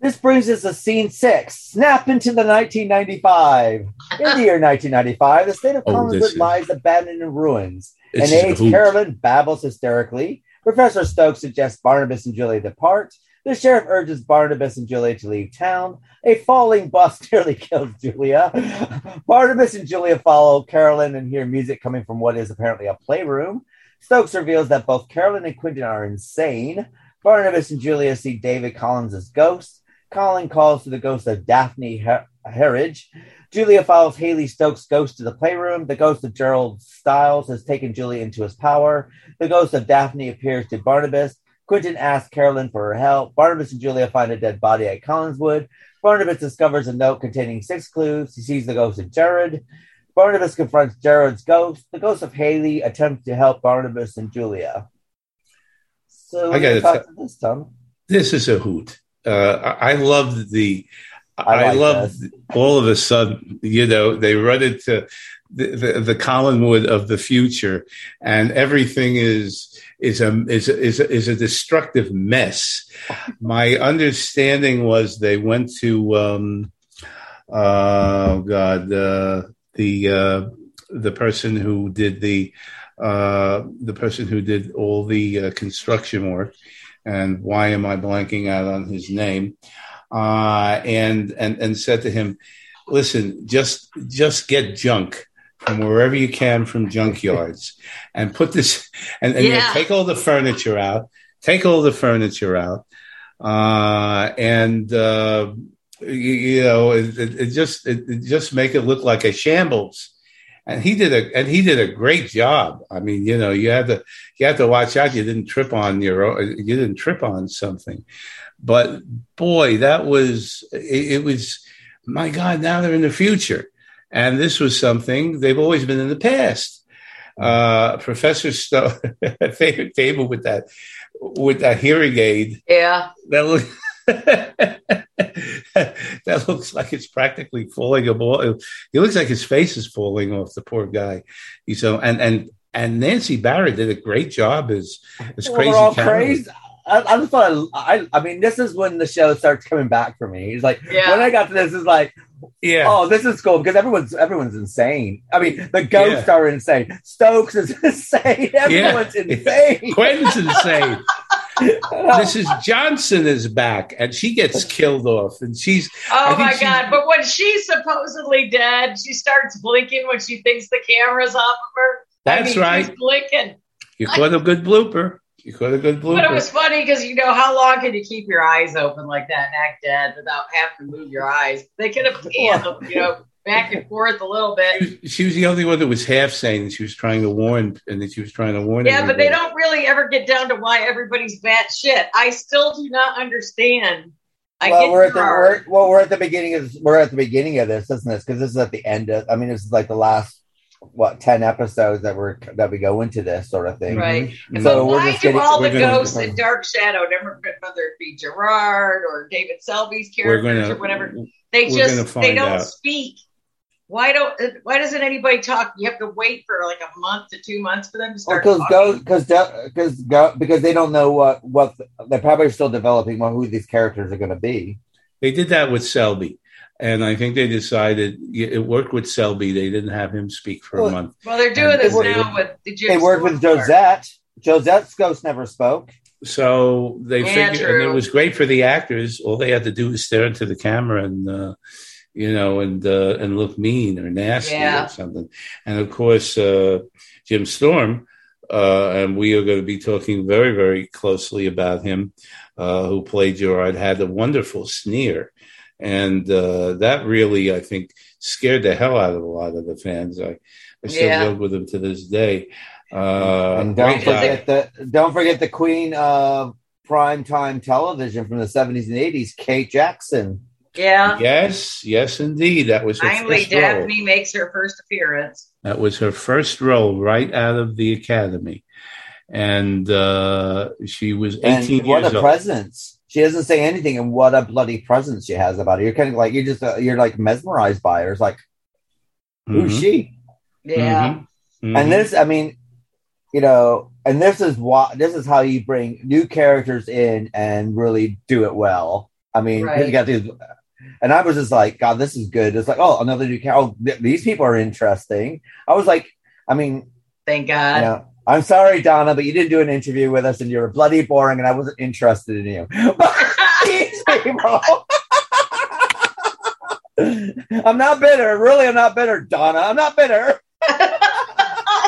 This brings us to scene six. Snap into the 1995. In the year 1995, the state of oh, Collinwood lies abandoned in ruins. And aged Carolyn babbles hysterically. Professor Stokes suggests Barnabas and Julia depart. The sheriff urges Barnabas and Julia to leave town. A falling bus nearly kills Julia. Barnabas and Julia follow Carolyn and hear music coming from what is apparently a playroom. Stokes reveals that both Carolyn and Quentin are insane. Barnabas and Julia see David Collins as ghosts. Colin calls to the ghost of Daphne Her- Harridge. Julia follows Hallie Stokes' ghost to the playroom. The ghost of Gerard Stiles has taken Julia into his power. The ghost of Daphne appears to Barnabas. Quentin asks Carolyn for her help. Barnabas and Julia find a dead body at Collinwood. Barnabas discovers a note containing six clues. He sees the ghost of Gerard. Barnabas confronts Gerard's ghost. The ghost of Hallie attempts to help Barnabas and Julia. So, I got to this, Tom? This is a hoot. Uh, I love the. I, like I love all of a sudden, you know, they run into the, the, the Collinwood of the future, and everything is is a is is is a destructive mess. My understanding was they went to um, uh, oh God uh, the uh, the person who did the uh, the person who did all the uh, construction work. And why am I blanking out on his name? Uh, and and and said to him, "Listen, just just get junk." From wherever you can from junkyards, and put this, and, and Yeah. take all the furniture out, take all the furniture out, uh, and uh, you, you know, it, it, it just it, it just make it look like a shambles. And he did a and he did a great job. I mean, you know, you had to you had to watch out. You didn't trip on your you didn't trip on something. But boy, that was it, it was my God. Now they're in the future, and this was something they've always been in the past. Uh, Professor Stone, favorite table with that with that hearing aid Yeah. that look that looks like it's practically falling off. It looks like his face is falling off. The poor guy. He's so and and and Nancy Barrett did a great job as as Well, crazy. we're all crazy. I, I just thought I, I mean this is when the show starts coming back for me. It's like Yeah. when I got to this, is like Yeah, oh this is cool because everyone's everyone's insane. I mean the ghosts Yeah. are insane. Stokes is insane. Everyone's insane. Quentin's insane. Mrs. Johnson is back, and she gets killed off, and she's I Oh think my she- God. But when she's supposedly dead, she starts blinking when she thinks the camera's off of her. I That's mean, right. She's blinking. you caught a good blooper. You caught a good blooper. But it was funny because you know how long can you keep your eyes open like that and act dead without having to move your eyes? They could have panned you know, back and forth a little bit. she was, she was the only one that was half saying she was trying to warn, and that she was trying to warn. Yeah, but they don't really ever get down to why everybody's bat shit. I still do not understand. I well, get we're at the we're, well, we're at the beginning of we're at the beginning of this, isn't this? Because this is at the end of. I mean, this is like the last what ten episodes that we're that we go into this sort of thing. Right. Mhm. So But we're why just do all the ghosts in Dark Shadow never whether it be Gerard or David Selby's We're characters gonna or whatever they just they don't out. speak. Why don't why doesn't anybody talk? You have to wait for like a month to two months for them to start Because go because because go because they don't know what what they're probably still developing what, who these characters are going to be. They did that with Selby, and I think they decided it worked with Selby. They didn't have him speak for Well, a month, Well, they're doing And this they now with the Jim They worked with Stewart part. Josette. Josette's ghost never spoke. so they Yeah, figured, and it was great for the actors. All they had to do was stare into the camera and. Uh, you know, and uh, and look mean or nasty Yeah. or something. And of course, uh, Jim Storm, uh, and we are going to be talking very, very closely about him, uh, who played Gerard, had a wonderful sneer. And uh, that really, I think, scared the hell out of a lot of the fans. I, I still Yeah. joke with them to this day. Uh, and don't great guy. forget the don't forget the queen of primetime television from the seventies and eighties, Kate Jackson. Yeah. Yes, yes, indeed. That was her Finally, first role. Daphne makes her first appearance. That was her first role right out of the academy. And uh, she was 18 And what years a old. presence! She doesn't say anything, and what a bloody presence she has about her. You're kind of like you're just uh, you're like mesmerized by her. It's like who's Mhm, she? Yeah. mhm, mhm. And this, I mean, you know, and this is what this is how you bring new characters in and really do it well. I mean, 'cause Right. you got these, and I was just like, God, this is good. It's like, oh, another new character. Oh, th- these people are interesting. I was like, I mean, Thank you God. know, I'm sorry, Donna, but you didn't do an interview with us, and you were bloody boring, and I wasn't interested in you. But these people. I'm not bitter. Really, I'm not bitter, Donna. I'm not bitter.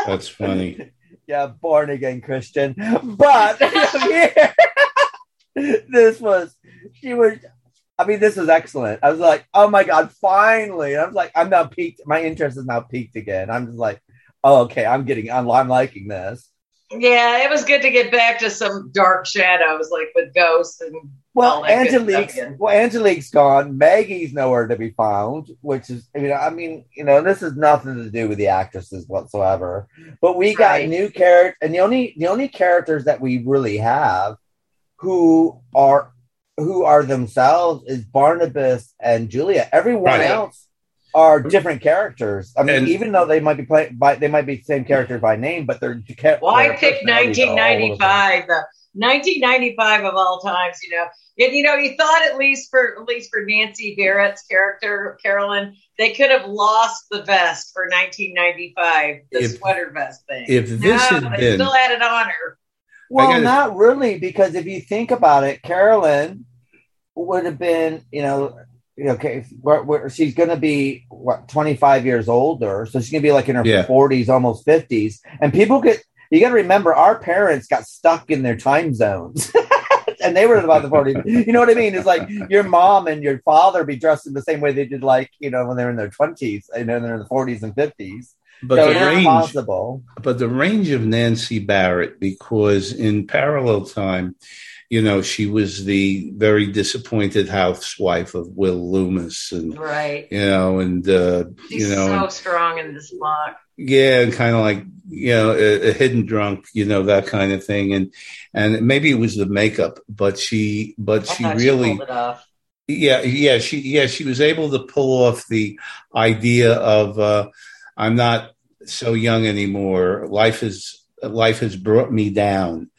That's funny. yeah, born again Christian. But this was she was. I mean, this was excellent. I was like, oh my god, finally! I was like, I'm now peaked. My interest is now peaked again. I'm just like, oh okay, I'm getting, I'm, I'm liking this. Yeah, it was good to get back to some dark shadows, like with ghosts and Well, all Angelique's well, Angelique's gone. Maggie's nowhere to be found, which is, you know, I mean, you know, this has nothing to do with the actresses whatsoever. But we got Right. new characters, and the only the only characters that we really have who are who are themselves is Barnabas and Julia. Everyone Right. else are different characters. I mean, And- even though they might be playing by they might be the same characters by name, but they're ca- Well, I their picked personalities are all over the place. 1995, the uh, 1995 of all times, you know. And you know, you thought at least for at least for Nancy Barrett's character, Carolyn, they could have lost the vest for 1995, the If- sweater vest thing. if this no, had they been- still had it on. Well, gotta- not really, because if you think about it, Carolyn would have been, you know, okay, where, where she's going to be what twenty five years older, so she's going to be like in her Yeah. forties, almost fifties, and people get. You got to remember, our parents got stuck in their time zones. And they were about the 40s. You know what I mean? It's like your mom and your father be dressed in the same way they did, like, you know, when they're in their 20s and then they're in the 40s and 50s. But so the range, possible. but the range of Nancy Barrett, because in parallel time, you know, she was the very disappointed housewife of Will Loomis, and Right. you know, and uh, She's you know, so and- strong in this block. yeah, and kind of like you know, a, a hidden drunk, you know, that kind of thing, and and maybe it was the makeup, but she, but I she really, she pulled it off. yeah yeah she yeah she was able to pull off the idea of uh i'm not so young anymore life is life has brought me down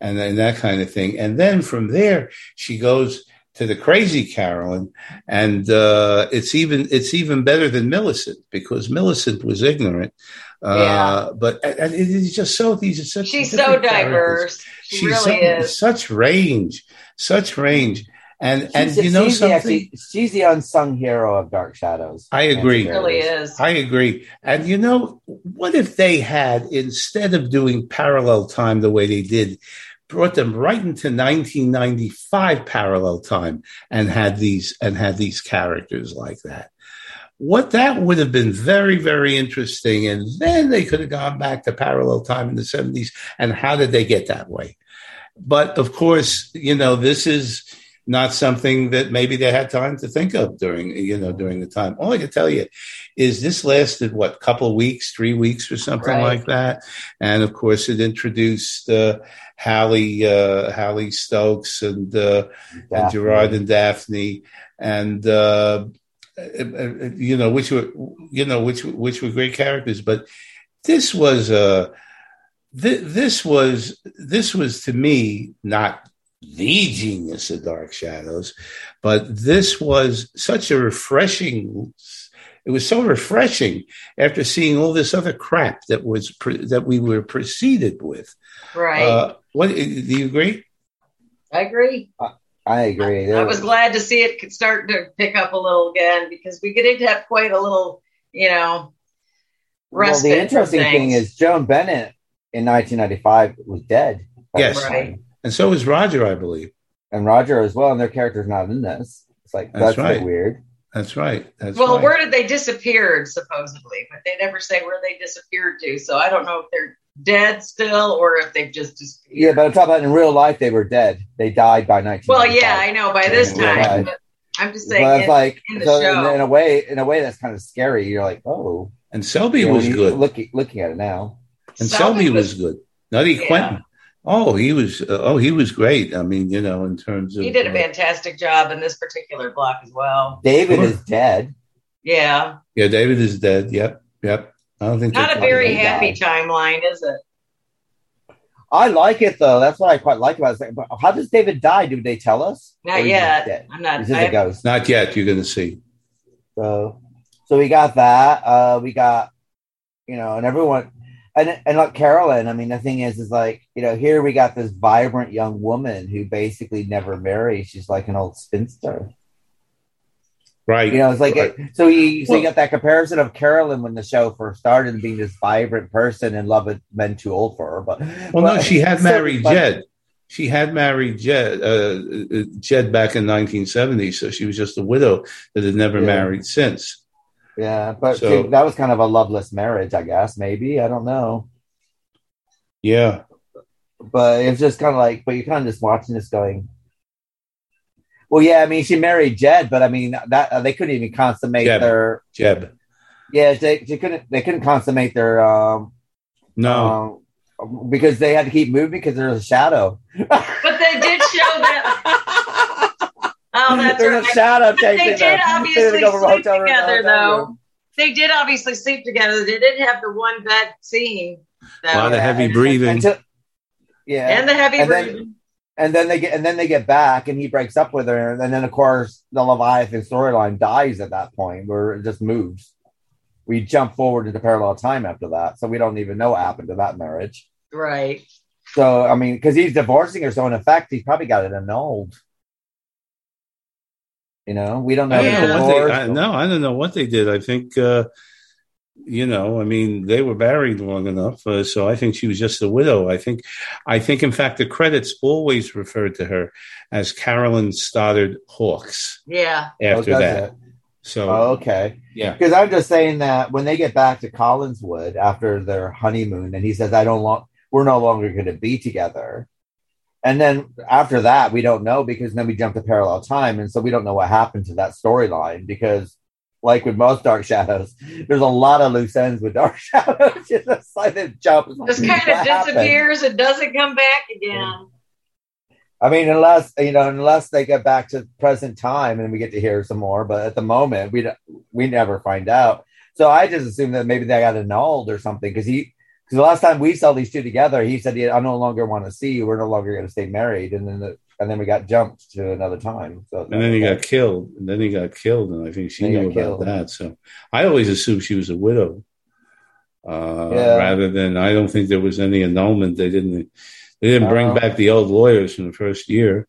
and then that kind of thing and then from there she goes to the crazy carolyn and uh it's even it's even better than millicent because millicent was ignorant uh Yeah. but and it is just so these are such She's so diverse. She she's really so- is. such range, such range, and and She's- you know she's the, something. actually, she's the unsung hero of Dark Shadows. I agree. She really is. I agree. And you know, what if they had instead of doing parallel time the way they did, brought them right into 1995 parallel time and had these and had these characters like that? What that would have been very, very interesting. And then they could have gone back to parallel time in the 70s. And how did they get that way? But of course, you know, this is not something that maybe they had time to think of during, you know, during the time. All I can tell you is this lasted what, couple of weeks, three weeks or something Right. like that. And of course, it introduced uh, Hallie, uh, Hallie Stokes and uh, and Gerard and Daphne, and uh, you know which were you know which which were great characters. But this was uh, th- this was this was to me not the genius of Dark Shadows, but this was such a refreshing. It was so refreshing after seeing all this other crap that was pre- that we were preceded with. Right. Uh, what do you agree? I agree. I agree. I was glad to see it start to pick up a little again because we did have quite a little, you know, Well, the interesting thing is Joan Bennett in 1995 was dead. Yes. Right. And so was Roger, I believe. And Roger as well, and their character's not in this. It's like That's that's, right. weird. That's right. That's well, right. where did they disappeared supposedly? But they never say where they disappeared to. So I don't know if they're dead still or if they've just disappeared. Yeah, but I'm talking about in real life, they were dead. They died by 19. well, yeah, I know by this time. right. But I'm just saying. Well, it's like in the so show. in, in a way, in a way, that's kind of scary. You're like, oh, and Selby You know, was good. Looking looking at it now, and Selby Selby was, good. Nutty Yeah. Quentin. Oh, he was. Uh, oh, he was great. I mean, you know, in terms of he did a uh, fantastic job in this particular block as well. David Sure. is dead. Yeah, yeah, David is dead. Yep, yep. I don't think not a very happy died. timeline, is it? I like it though. That's what I quite like about it. But how does David die? Do they tell us? Not yet. I'm not. He's I- a ghost. not yet. You're going to see. So, so we got that. Uh, we got, you know, and everyone, and and like Carolyn. I mean, the thing is, is like, you know, here we got this vibrant young woman who basically never marries. She's like an old spinster. Right. You know, it's like Right. so you so you got that comparison of Carolyn when the show first started being this vibrant person and love it men too old for her. But well, no, she had so- married but- Jed. She had married Jed, uh, uh, Jed back in 1970, so she was just a widow that had never Yeah. married since. Yeah, but So- see, that was kind of a loveless marriage, I guess. Maybe I don't know, Yeah. but it's just kind of like, but you're kind of just watching this going. Well, yeah, I mean, she married Jed, but I mean that uh, they couldn't even consummate Jeb. their. Jeb. Yeah, they, they couldn't. They couldn't consummate their. um No. um, because they had to keep moving because there was a shadow. But they did show that. Oh, that's There's right. a shadow But they did them. They obviously go sleep hotel room together, hotel though. room. They did obviously sleep together. They did have the one bed scene, though. A lot of heavy breathing. and to- yeah, and the heavy And then- breathing. And then they get and then they get back and he breaks up with her and then of course the leviathan storyline dies at that point where it just moves we jump forward into parallel time after that so we don't even know what happened to that marriage Right. so i mean because he's divorcing her so in effect he's probably got it annulled you know we don't know I if don't know what they. I, or- no, I don't know what they did. I think, uh, you know, I mean, they were married long enough, uh, so I think she was just a widow. I think, I think, in fact, the credits always referred to her as Carolyn Stoddard Hawkes Yeah. Oh, after does that. it? So Oh, okay yeah, Because I'm just saying that when they get back to Collinwood after their honeymoon, and he says, "I don't long, we're no longer going to be together," and then after that, we don't know because then we jump to parallel time, and so we don't know what happened to that storyline because, like with most Dark Shadows, there's a lot of loose ends with Dark Shadows. Just like it jumps, Just kind of disappears and doesn't come back again. I mean, unless you know, unless they get back to present time and we get to hear some more, but at the moment, we we never find out. So I just assume that maybe they got annulled or something because he because the last time we saw these two together, he said, "I no longer want to see you. We're no longer going to stay married." And then the, and then we got jumped to another time. So and then he got killed, and then he got killed, and I think she knew about killed. that. So I always assumed she was a widow, uh, Yeah. rather than I don't think there was any annulment. They didn't. They didn't bring back the old lawyers from the first year.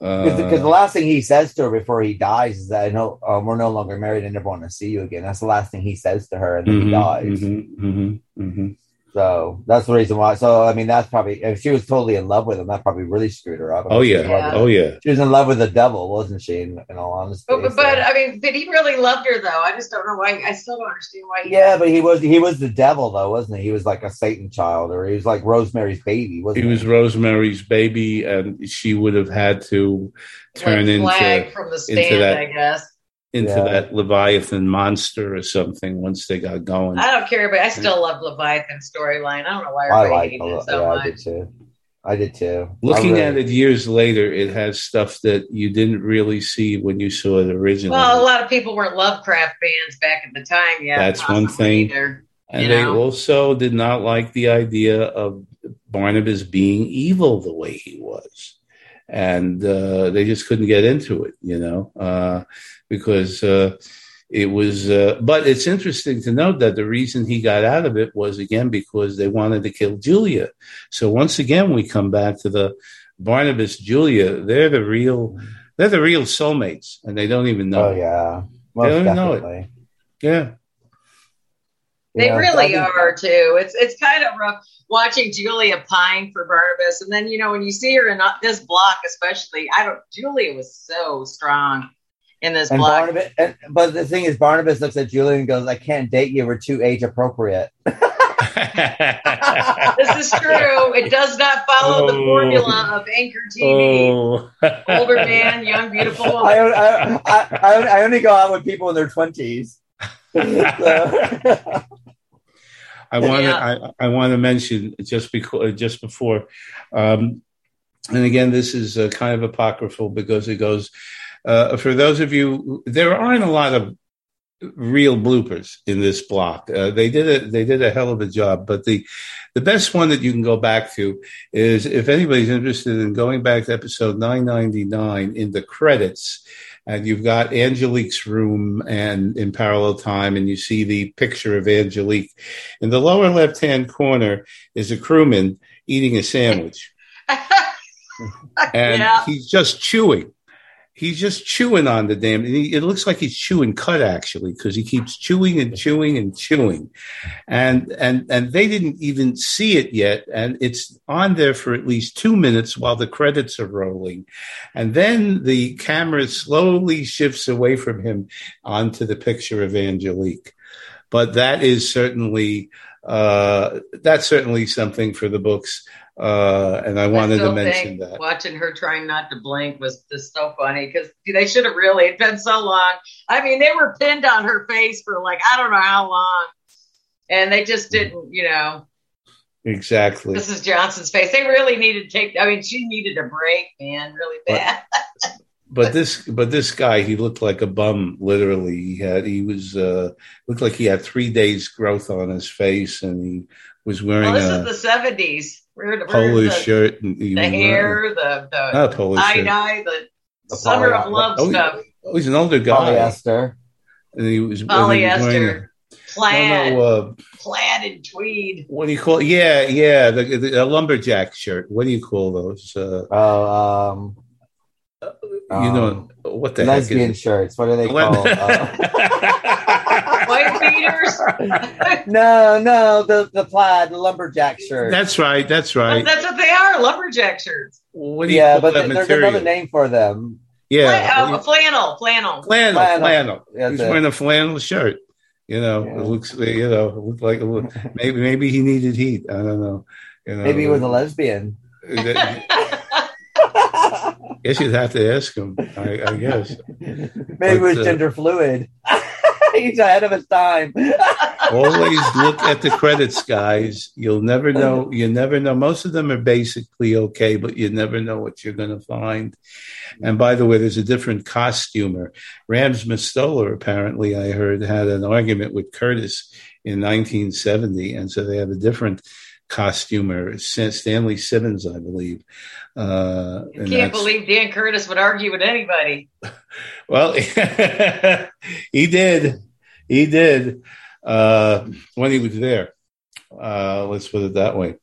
because Uh, the last thing he says to her before he dies is that I know um, we're no longer married. I never want to see you again. That's the last thing he says to her, and then he mhm, dies. mhm, mhm, mhm. So that's the reason why. So I mean, that's probably if she was totally in love with him, that probably really screwed her up. I mean, Oh she was yeah. in love with Oh yeah. She was in love with the devil, wasn't she? In, in all honesty. But, but, So- but I mean, but he really loved her though. I just don't know why. I still don't understand why. He yeah, but he was he was the devil though, wasn't he? He was like a Satan child, or he was like Rosemary's baby, wasn't He he? was Rosemary's baby, and she would have had to turn like, flag into from the into that- I guess. Into Yeah. that Leviathan monster or something once they got going. I don't care, but I still love Leviathan storyline. I don't know why I like it. it so yeah, I did too. I did too. Looking I at it years later, it has stuff that you didn't really see when you saw it originally. Well, a lot of people weren't Lovecraft fans back at the time. Yeah, That's one thing. Either. and they know. also did not like the idea of Barnabas being evil the way he was. And uh, they just couldn't get into it, you know, uh, because uh, it was. Uh, but it's interesting to note that the reason he got out of it was, again, because they wanted to kill Julia. So once again, we come back to the Barnabas Julia. They're the real. They're the real soulmates, and they don't even know. Oh it. yeah, most They don't even know it. definitely. Yeah. They Yeah, really I think- are too. It's it's kind of rough watching Julia pine for Barnabas, and then you know when you see her in this block, especially, I don't. Julia was so strong in this And block. Barnabas, and, but the thing is, Barnabas looks at Julie and goes, "I can't date you. We're too age appropriate." this is true. It does not follow the Oh. formula of anchor TV. oh. Older man, young, beautiful I, woman. I, I, I, I only go out with people in their twenties. I want Yeah. to I, I want to mention just because just before, um, and again, this is uh, kind of apocryphal because it goes uh, for those of you. There aren't a lot of real bloopers in this block. Uh, they did a they did a hell of a job, but the the best one that you can go back to is if anybody's interested in going back to episode nine ninety nine in the credits. And you've got Angelique's room and in parallel time, and you see the picture of Angelique. In the lower left hand corner is a crewman eating a sandwich, and yeah. he's just chewing. He's just chewing on the damn. He, it looks like he's chewing cut actually, because he keeps chewing and chewing and chewing, and and and they didn't even see it yet, and it's on there for at least two minutes while the credits are rolling, and then the camera slowly shifts away from him onto the picture of Angelique. But that is certainly uh, that's certainly something for the books, uh, and I wanted to mention that. Watching her trying not to blink was just so funny because they should have really. It's been so long. I mean, they were pinned on her face for like I don't know how long, and they just didn't. You know, Exactly. This is Johnson's face. They really needed to take. I mean, she needed a break, man, really bad. but this but this guy he looked like a bum literally he had he was uh looked like he had three days growth on his face and he was wearing well, this is the 70s we're, Polish the, shirt and the hair the the not Polish eye dye the, the summer of love oh, stuff. oh he's an older guy. Polyester. And he was polyester. plaid know, uh, plaid and tweed. what do you call yeah yeah the, the, the lumberjack shirt. What do you call those uh, oh um you know um, what the lesbian shirts? What are they called? uh, White beaters? no, no, the the plaid, the lumberjack shirt. That's right. That's right. that's what they are, lumberjack shirts. What do you yeah, but there's another name for them. Yeah, oh, flannel, flannel, flannel, flannel. flannel. He's it. wearing a flannel shirt. You know, yeah. it looks. You know, it looked like maybe maybe he needed heat. I don't know. You know maybe he was a lesbian. I guess you'd have to ask him. I, I guess. Maybe but, it was uh, gender fluid. He's ahead of his time. always look at the credits, guys. You'll never know. You never know. Most of them are basically okay, but you never know what you're going to find. And by the way, there's a different costumer. Ramse Mostoller, apparently, I heard, had an argument with Curtis in 1970, and so they have a different costumer, Stanley Simmons, I believe. Uh, I can't believe Dan Curtis would argue with anybody. well, he did. He did uh, when he was there. Uh, let's put it that way.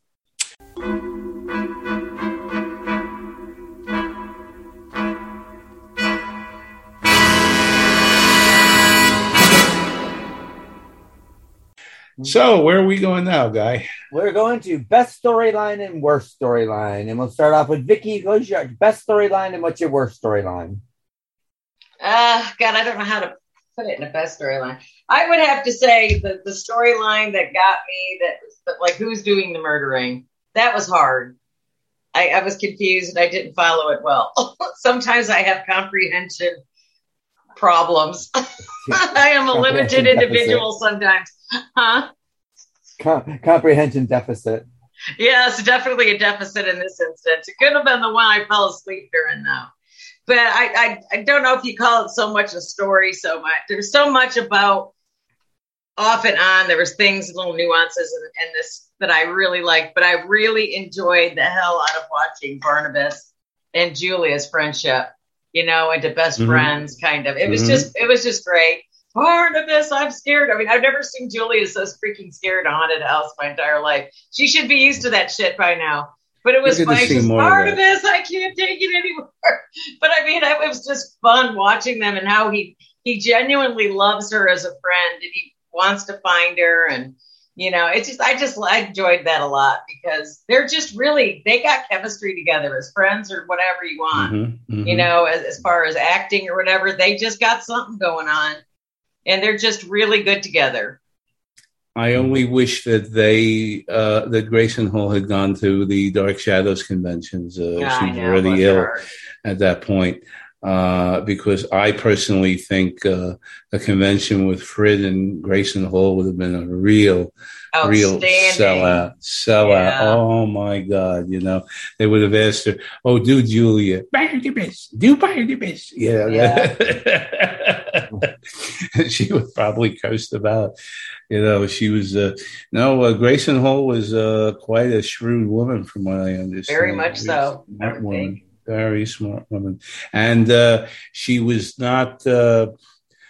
So, where are we going now, Guy? We're going to best storyline and worst storyline. And we'll start off with Vicky. What's your best storyline and what's your worst storyline? Uh, God, I don't know how to put it in a best storyline. I would have to say the, the storyline that got me that, that, like, who's doing the murdering? That was hard. I, I was confused and I didn't follow it well. Sometimes I have comprehension problems. I am a limited individual sometimes. Huh? Com- comprehension deficit. Yes, definitely a deficit in this instance. It could have been the one I fell asleep during, though. But I, I, I don't know if you call it so much a story so much. There's so much about off and on. There was things, little nuances in, in this that I really liked, but I really enjoyed the hell out of watching Barnabas and Julia's friendship, you know, into best mm-hmm. friends kind of. It was mm-hmm. just it was just great. Barnabas, I'm scared. I mean, I've never seen Julia so freaking scared of haunted house my entire life. She should be used to that shit by now. But it was funny. Just, Barnabas, I can't take it anymore. But I mean, it was just fun watching them and how he he genuinely loves her as a friend and he wants to find her and you know it's just i just I enjoyed that a lot because they're just really they got chemistry together as friends or whatever you want mm-hmm, mm-hmm. you know as, as far as acting or whatever they just got something going on and they're just really good together. I only wish that they uh, that Grayson Hall had gone to the Dark Shadows conventions. Uh, yeah, she was already ill at that point. Uh, because I personally think uh, a convention with Frid and Grayson Hall would have been a real, real sellout. Sellout. Yeah. Oh my God! You know, they would have asked her, "Oh, do Julia, Barnabas, do Barnabas." Yeah. yeah. she would probably coast about. You know, she was. Uh, no, uh, Grayson Hall was uh, quite a shrewd woman, from what I understand. Very much so. That woman. Think very smart woman, and uh, she was not. Uh,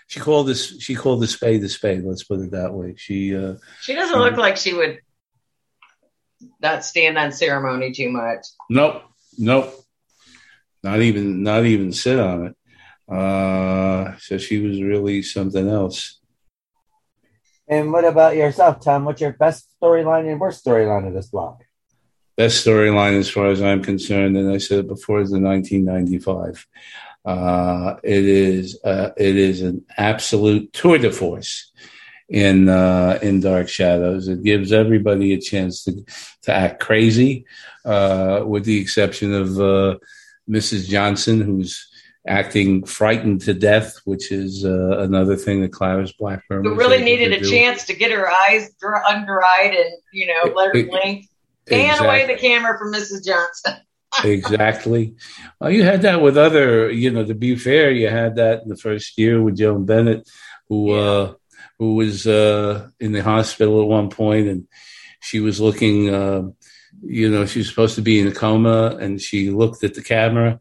she called this. She called the spade the spade. Let's put it that way. She. Uh, she doesn't look like she would not stand on ceremony too much. Nope. Nope. Not even. Not even sit on it. Uh, so she was really something else. And what about yourself, Tom? What's your best storyline and worst storyline of this block? Best storyline as far as I'm concerned, and I said it before, is the 1995. Uh, it is uh, it is an absolute tour de force in uh, in Dark Shadows. It gives everybody a chance to to act crazy, uh, with the exception of uh, Mrs. Johnson, who's acting frightened to death, which is uh, another thing that Clarice Blackburn. Who really needed a do. chance to get her eyes undried and you know let her blink. Exactly. away the camera from Mrs. Johnson. exactly. Well, you had that with other, you know, to be fair, you had that in the first year with Joan Bennett, who, yeah. uh, who was, uh, in the hospital at one point and she was looking, uh, you know, she was supposed to be in a coma and she looked at the camera,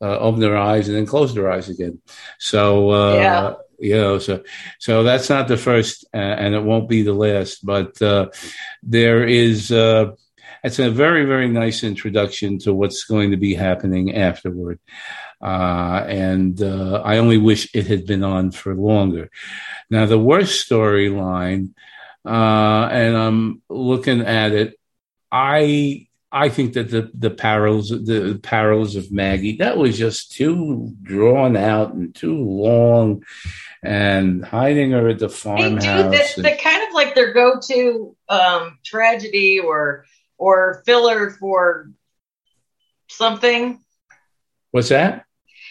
uh, opened her eyes and then closed her eyes again. So, uh, yeah. You know, so so that's not the first, and it won't be the last. But uh, there is it's a very, very nice introduction to what's going to be happening afterward. Uh, and uh, I only wish it had been on for longer. Now, the worst storyline, uh, and I'm looking at it, I I think that the the parallels the parallels of Maggie that was just too drawn out and too long, and hiding her at the farmhouse. They do that, kind of like their go to um, tragedy or or filler for something. What's that?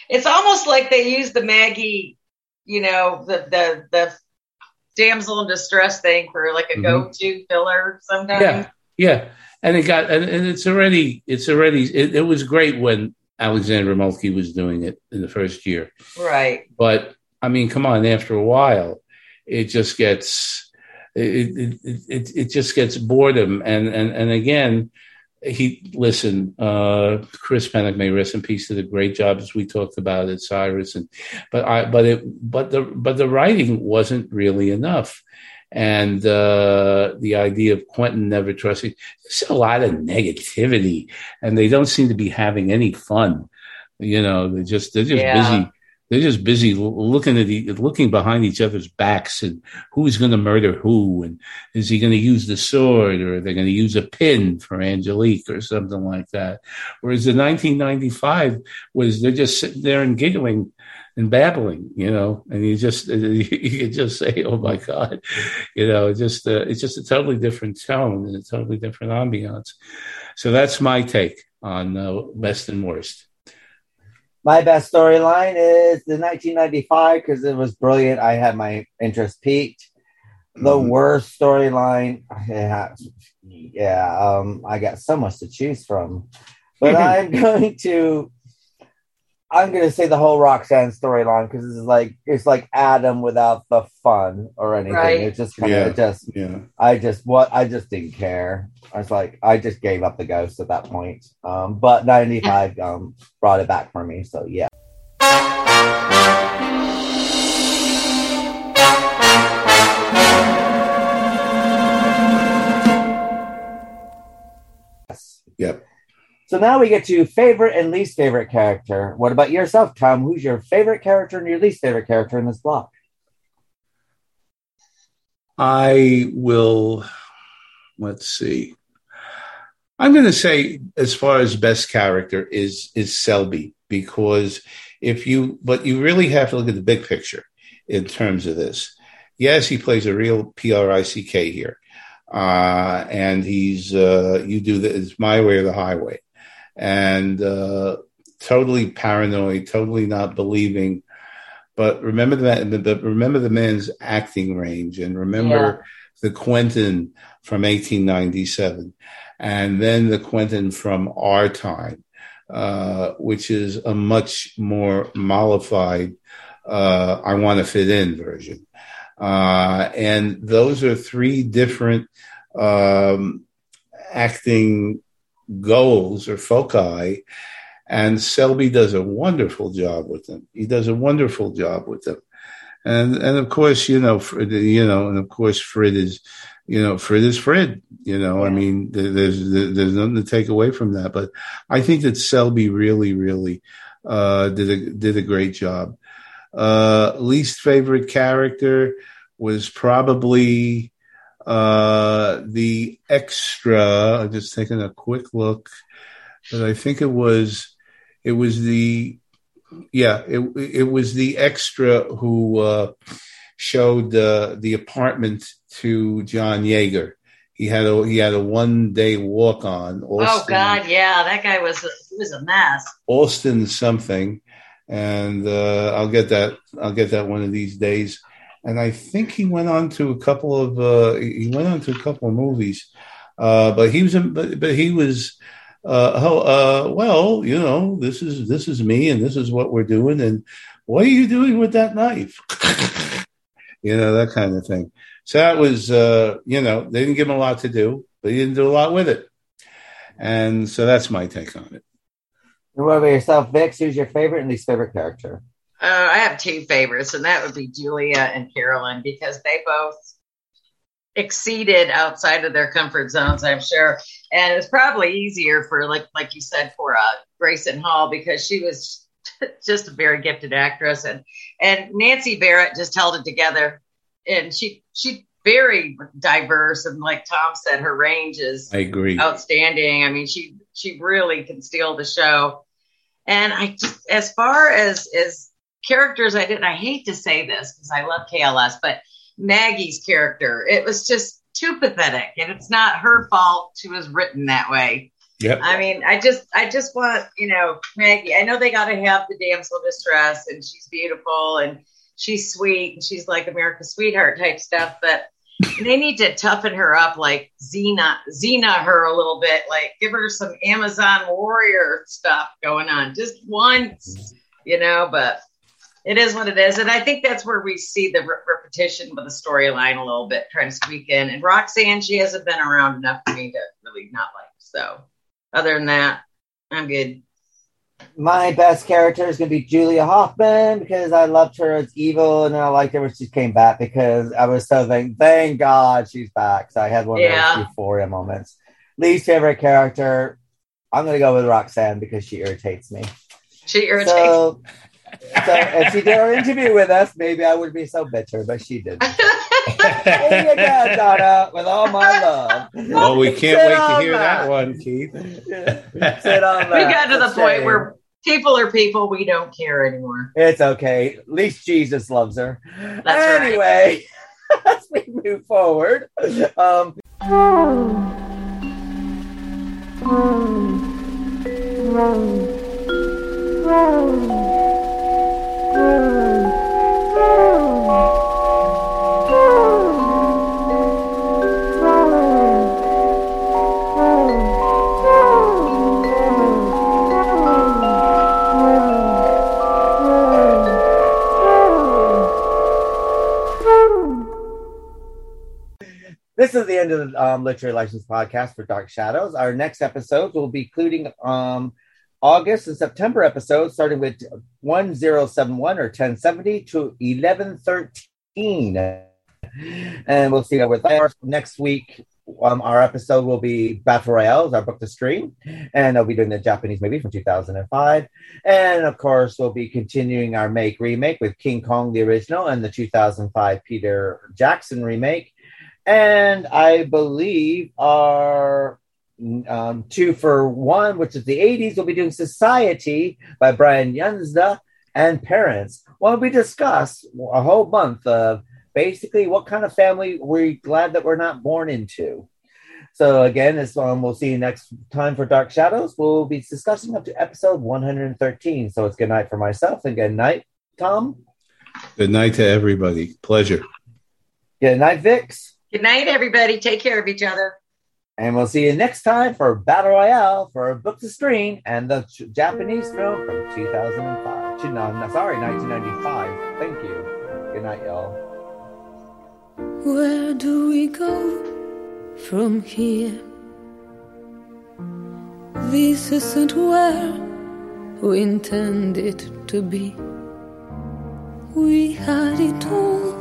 It's almost like they use the Maggie, you know, the the the damsel in distress thing for like a mm-hmm. go-to filler sometimes. Yeah, yeah, and it got and, and it's already it's already it, it was great when Alexandra Moltke was doing it in the first year, right? But I mean, come on, after a while, it just gets it, it, it, it just gets boredom. And, and, and again, he listen, uh, Chris Pennock may rest in peace did a great job as we talked about at Cyrus. And, but I, but it, but the, but the writing wasn't really enough. And, uh, the idea of Quentin never trusting, there's a lot of negativity and they don't seem to be having any fun. You know, they're just, they're just yeah. busy they're just busy looking at the, looking behind each other's backs and who's going to murder who and is he going to use the sword or are they going to use a pin for Angelique or something like that. Whereas the 1995 was they're just sitting there and giggling and babbling, you know, and you just you could just say, "Oh my God," you know, just uh, it's just a totally different tone and a totally different ambiance. So that's my take on uh, best and worst. My best storyline is the 1995 because it was brilliant. I had my interest peaked. The mm-hmm. worst storyline, yeah, yeah, um, I got so much to choose from, but I'm going to, I'm going to say the whole Roxanne storyline because it's like it's like Adam without the fun or anything. Right. It just kind of yeah. just, yeah. I just what I just didn't care. I was like, I just gave up the ghost at that point. Um, but 95 um, brought it back for me. So, yeah. So now we get to favorite and least favorite character. What about yourself, Tom? Who's your favorite character and your least favorite character in this block? I will, let's see. I'm going to say, as far as best character is is Selby because if you, but you really have to look at the big picture in terms of this. Yes, he plays a real P R I C K here, uh, and he's uh, you do the it's my way or the highway, and uh, totally paranoid, totally not believing. But remember the remember the man's acting range, and remember yeah. the Quentin from 1897 and then the Quentin from our time, uh, which is a much more mollified, uh, I want to fit in version. Uh, and those are three different um, acting goals or foci. And Selby does a wonderful job with them. He does a wonderful job with them. And, and of course, you know, you know, and of course, Frid is you know, Frid is Frid. You know, yeah. I mean, there's there's nothing to take away from that. But I think that Selby really, really uh, did a did a great job. Uh, least favorite character was probably uh, the extra. I'm just taking a quick look, but I think it was it was the yeah it it was the extra who uh, showed uh, the apartment to John Yaeger. He had a he had a one day walk on. Oh God, yeah, that guy was a, he was a mess. Austin something, and uh, I'll get that I'll get that one of these days. And I think he went on to a couple of uh, he went on to a couple of movies, uh, but he was but, but he was uh, oh, uh, well, you know, this is this is me, and this is what we're doing, and what are you doing with that knife? you know, that kind of thing. So that was, uh, you know, they didn't give him a lot to do, but he didn't do a lot with it, and so that's my take on it. And what about yourself, Vix? Who's your favorite and least favorite character? Uh, I have two favorites, and that would be Julia and Carolyn because they both exceeded outside of their comfort zones, I'm sure. And it's probably easier for, like, like you said, for uh, Grayson Hall because she was just a very gifted actress, and and Nancy Barrett just held it together, and she she very diverse, and like Tom said, her range is I agree outstanding. I mean, she she really can steal the show. And I just, as far as as characters, I didn't. I hate to say this because I love KLS, but Maggie's character, it was just too pathetic, and it's not her fault. She was written that way. Yep. I mean, I just, I just want, you know, Maggie. I know they got to have the damsel distress, and she's beautiful, and she's sweet, and she's like America's sweetheart type stuff, but they need to toughen her up, like Xena, Xena her a little bit, like give her some Amazon warrior stuff going on, just once, you know. But it is what it is, and I think that's where we see the re- repetition with the storyline a little bit, trying to squeak in. And Roxanne, she hasn't been around enough for me to really not like. So, other than that, I'm good. My best character is going to be Julia Hoffman because I loved her as evil, and I liked her when she came back because I was so thank, thank God she's back. So I had one Yeah. of those euphoria moments. Least favorite character, I'm going to go with Roxanne because she irritates me. She irritates. So, so if she did her interview with us, maybe I would be so bitter, but she didn't. There you go, Donna, with all my love. Well, we can't Sit wait to hear that. that one, Keith. Sit on we got to the It's point where people are people. We don't care anymore. It's okay. At least Jesus loves her. right. anyway, as we move forward, um, mm. Mm. Mm. This is the end of the um, Literary License podcast for Dark Shadows. Our next episodes will be including um, August and September episodes, starting with 1071 or 1070 to 1113. And we'll see how with that. Next week, um, our episode will be Battle Royale, our book to stream, and I'll be doing the Japanese movie from 2005. And of course, we'll be continuing our make remake with King Kong the original and the 2005 Peter Jackson remake. And I believe our um, two for one, which is the 80s, we'll be doing Society by Brian Yuzna and Parents. while we discuss a whole month of basically what kind of family we're glad that we're not born into. So again, this one we'll see you next time for Dark Shadows. We'll be discussing up to episode 113. So it's good night for myself and good night, Tom. Good night to everybody. Pleasure. Good night, Vix. Good night, everybody. Take care of each other. And we'll see you next time for Battle Royale for Book to Screen and the Ch- Japanese film from 2005. Ch- No, no, sorry, 1995. Thank you. Good night, y'all. Where do we go from here? This isn't where we intended to be. We had it all.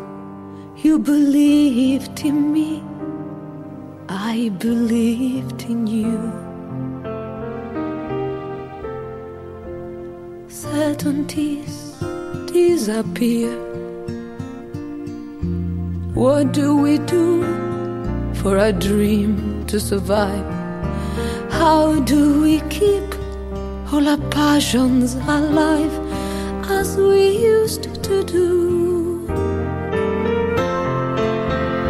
You believed in me. I believed in you. Certainties disappear. What do we do for a dream to survive? How do we keep all our passions alive as we used to do?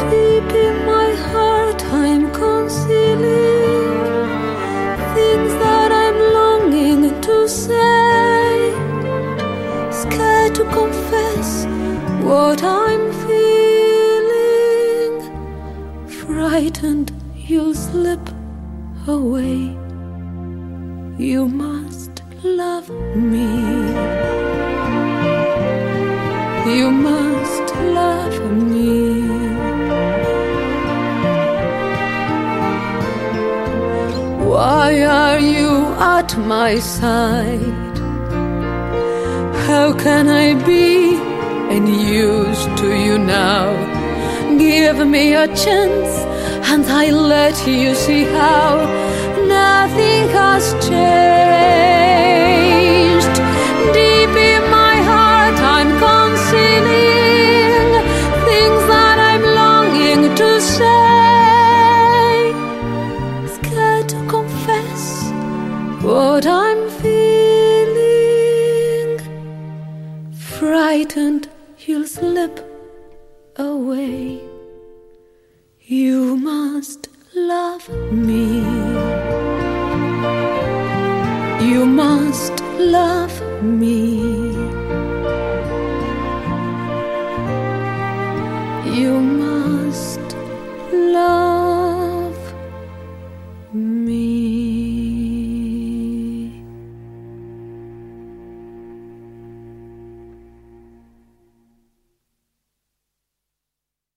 Deep in my heart, I'm concealing things that I'm longing to say. Scared to confess what I'm feeling. Frightened you'll slip away. you must love me. You must love Why are you at my side? How can I be any use to you now? Give me a chance and I'll let you see how nothing has changed.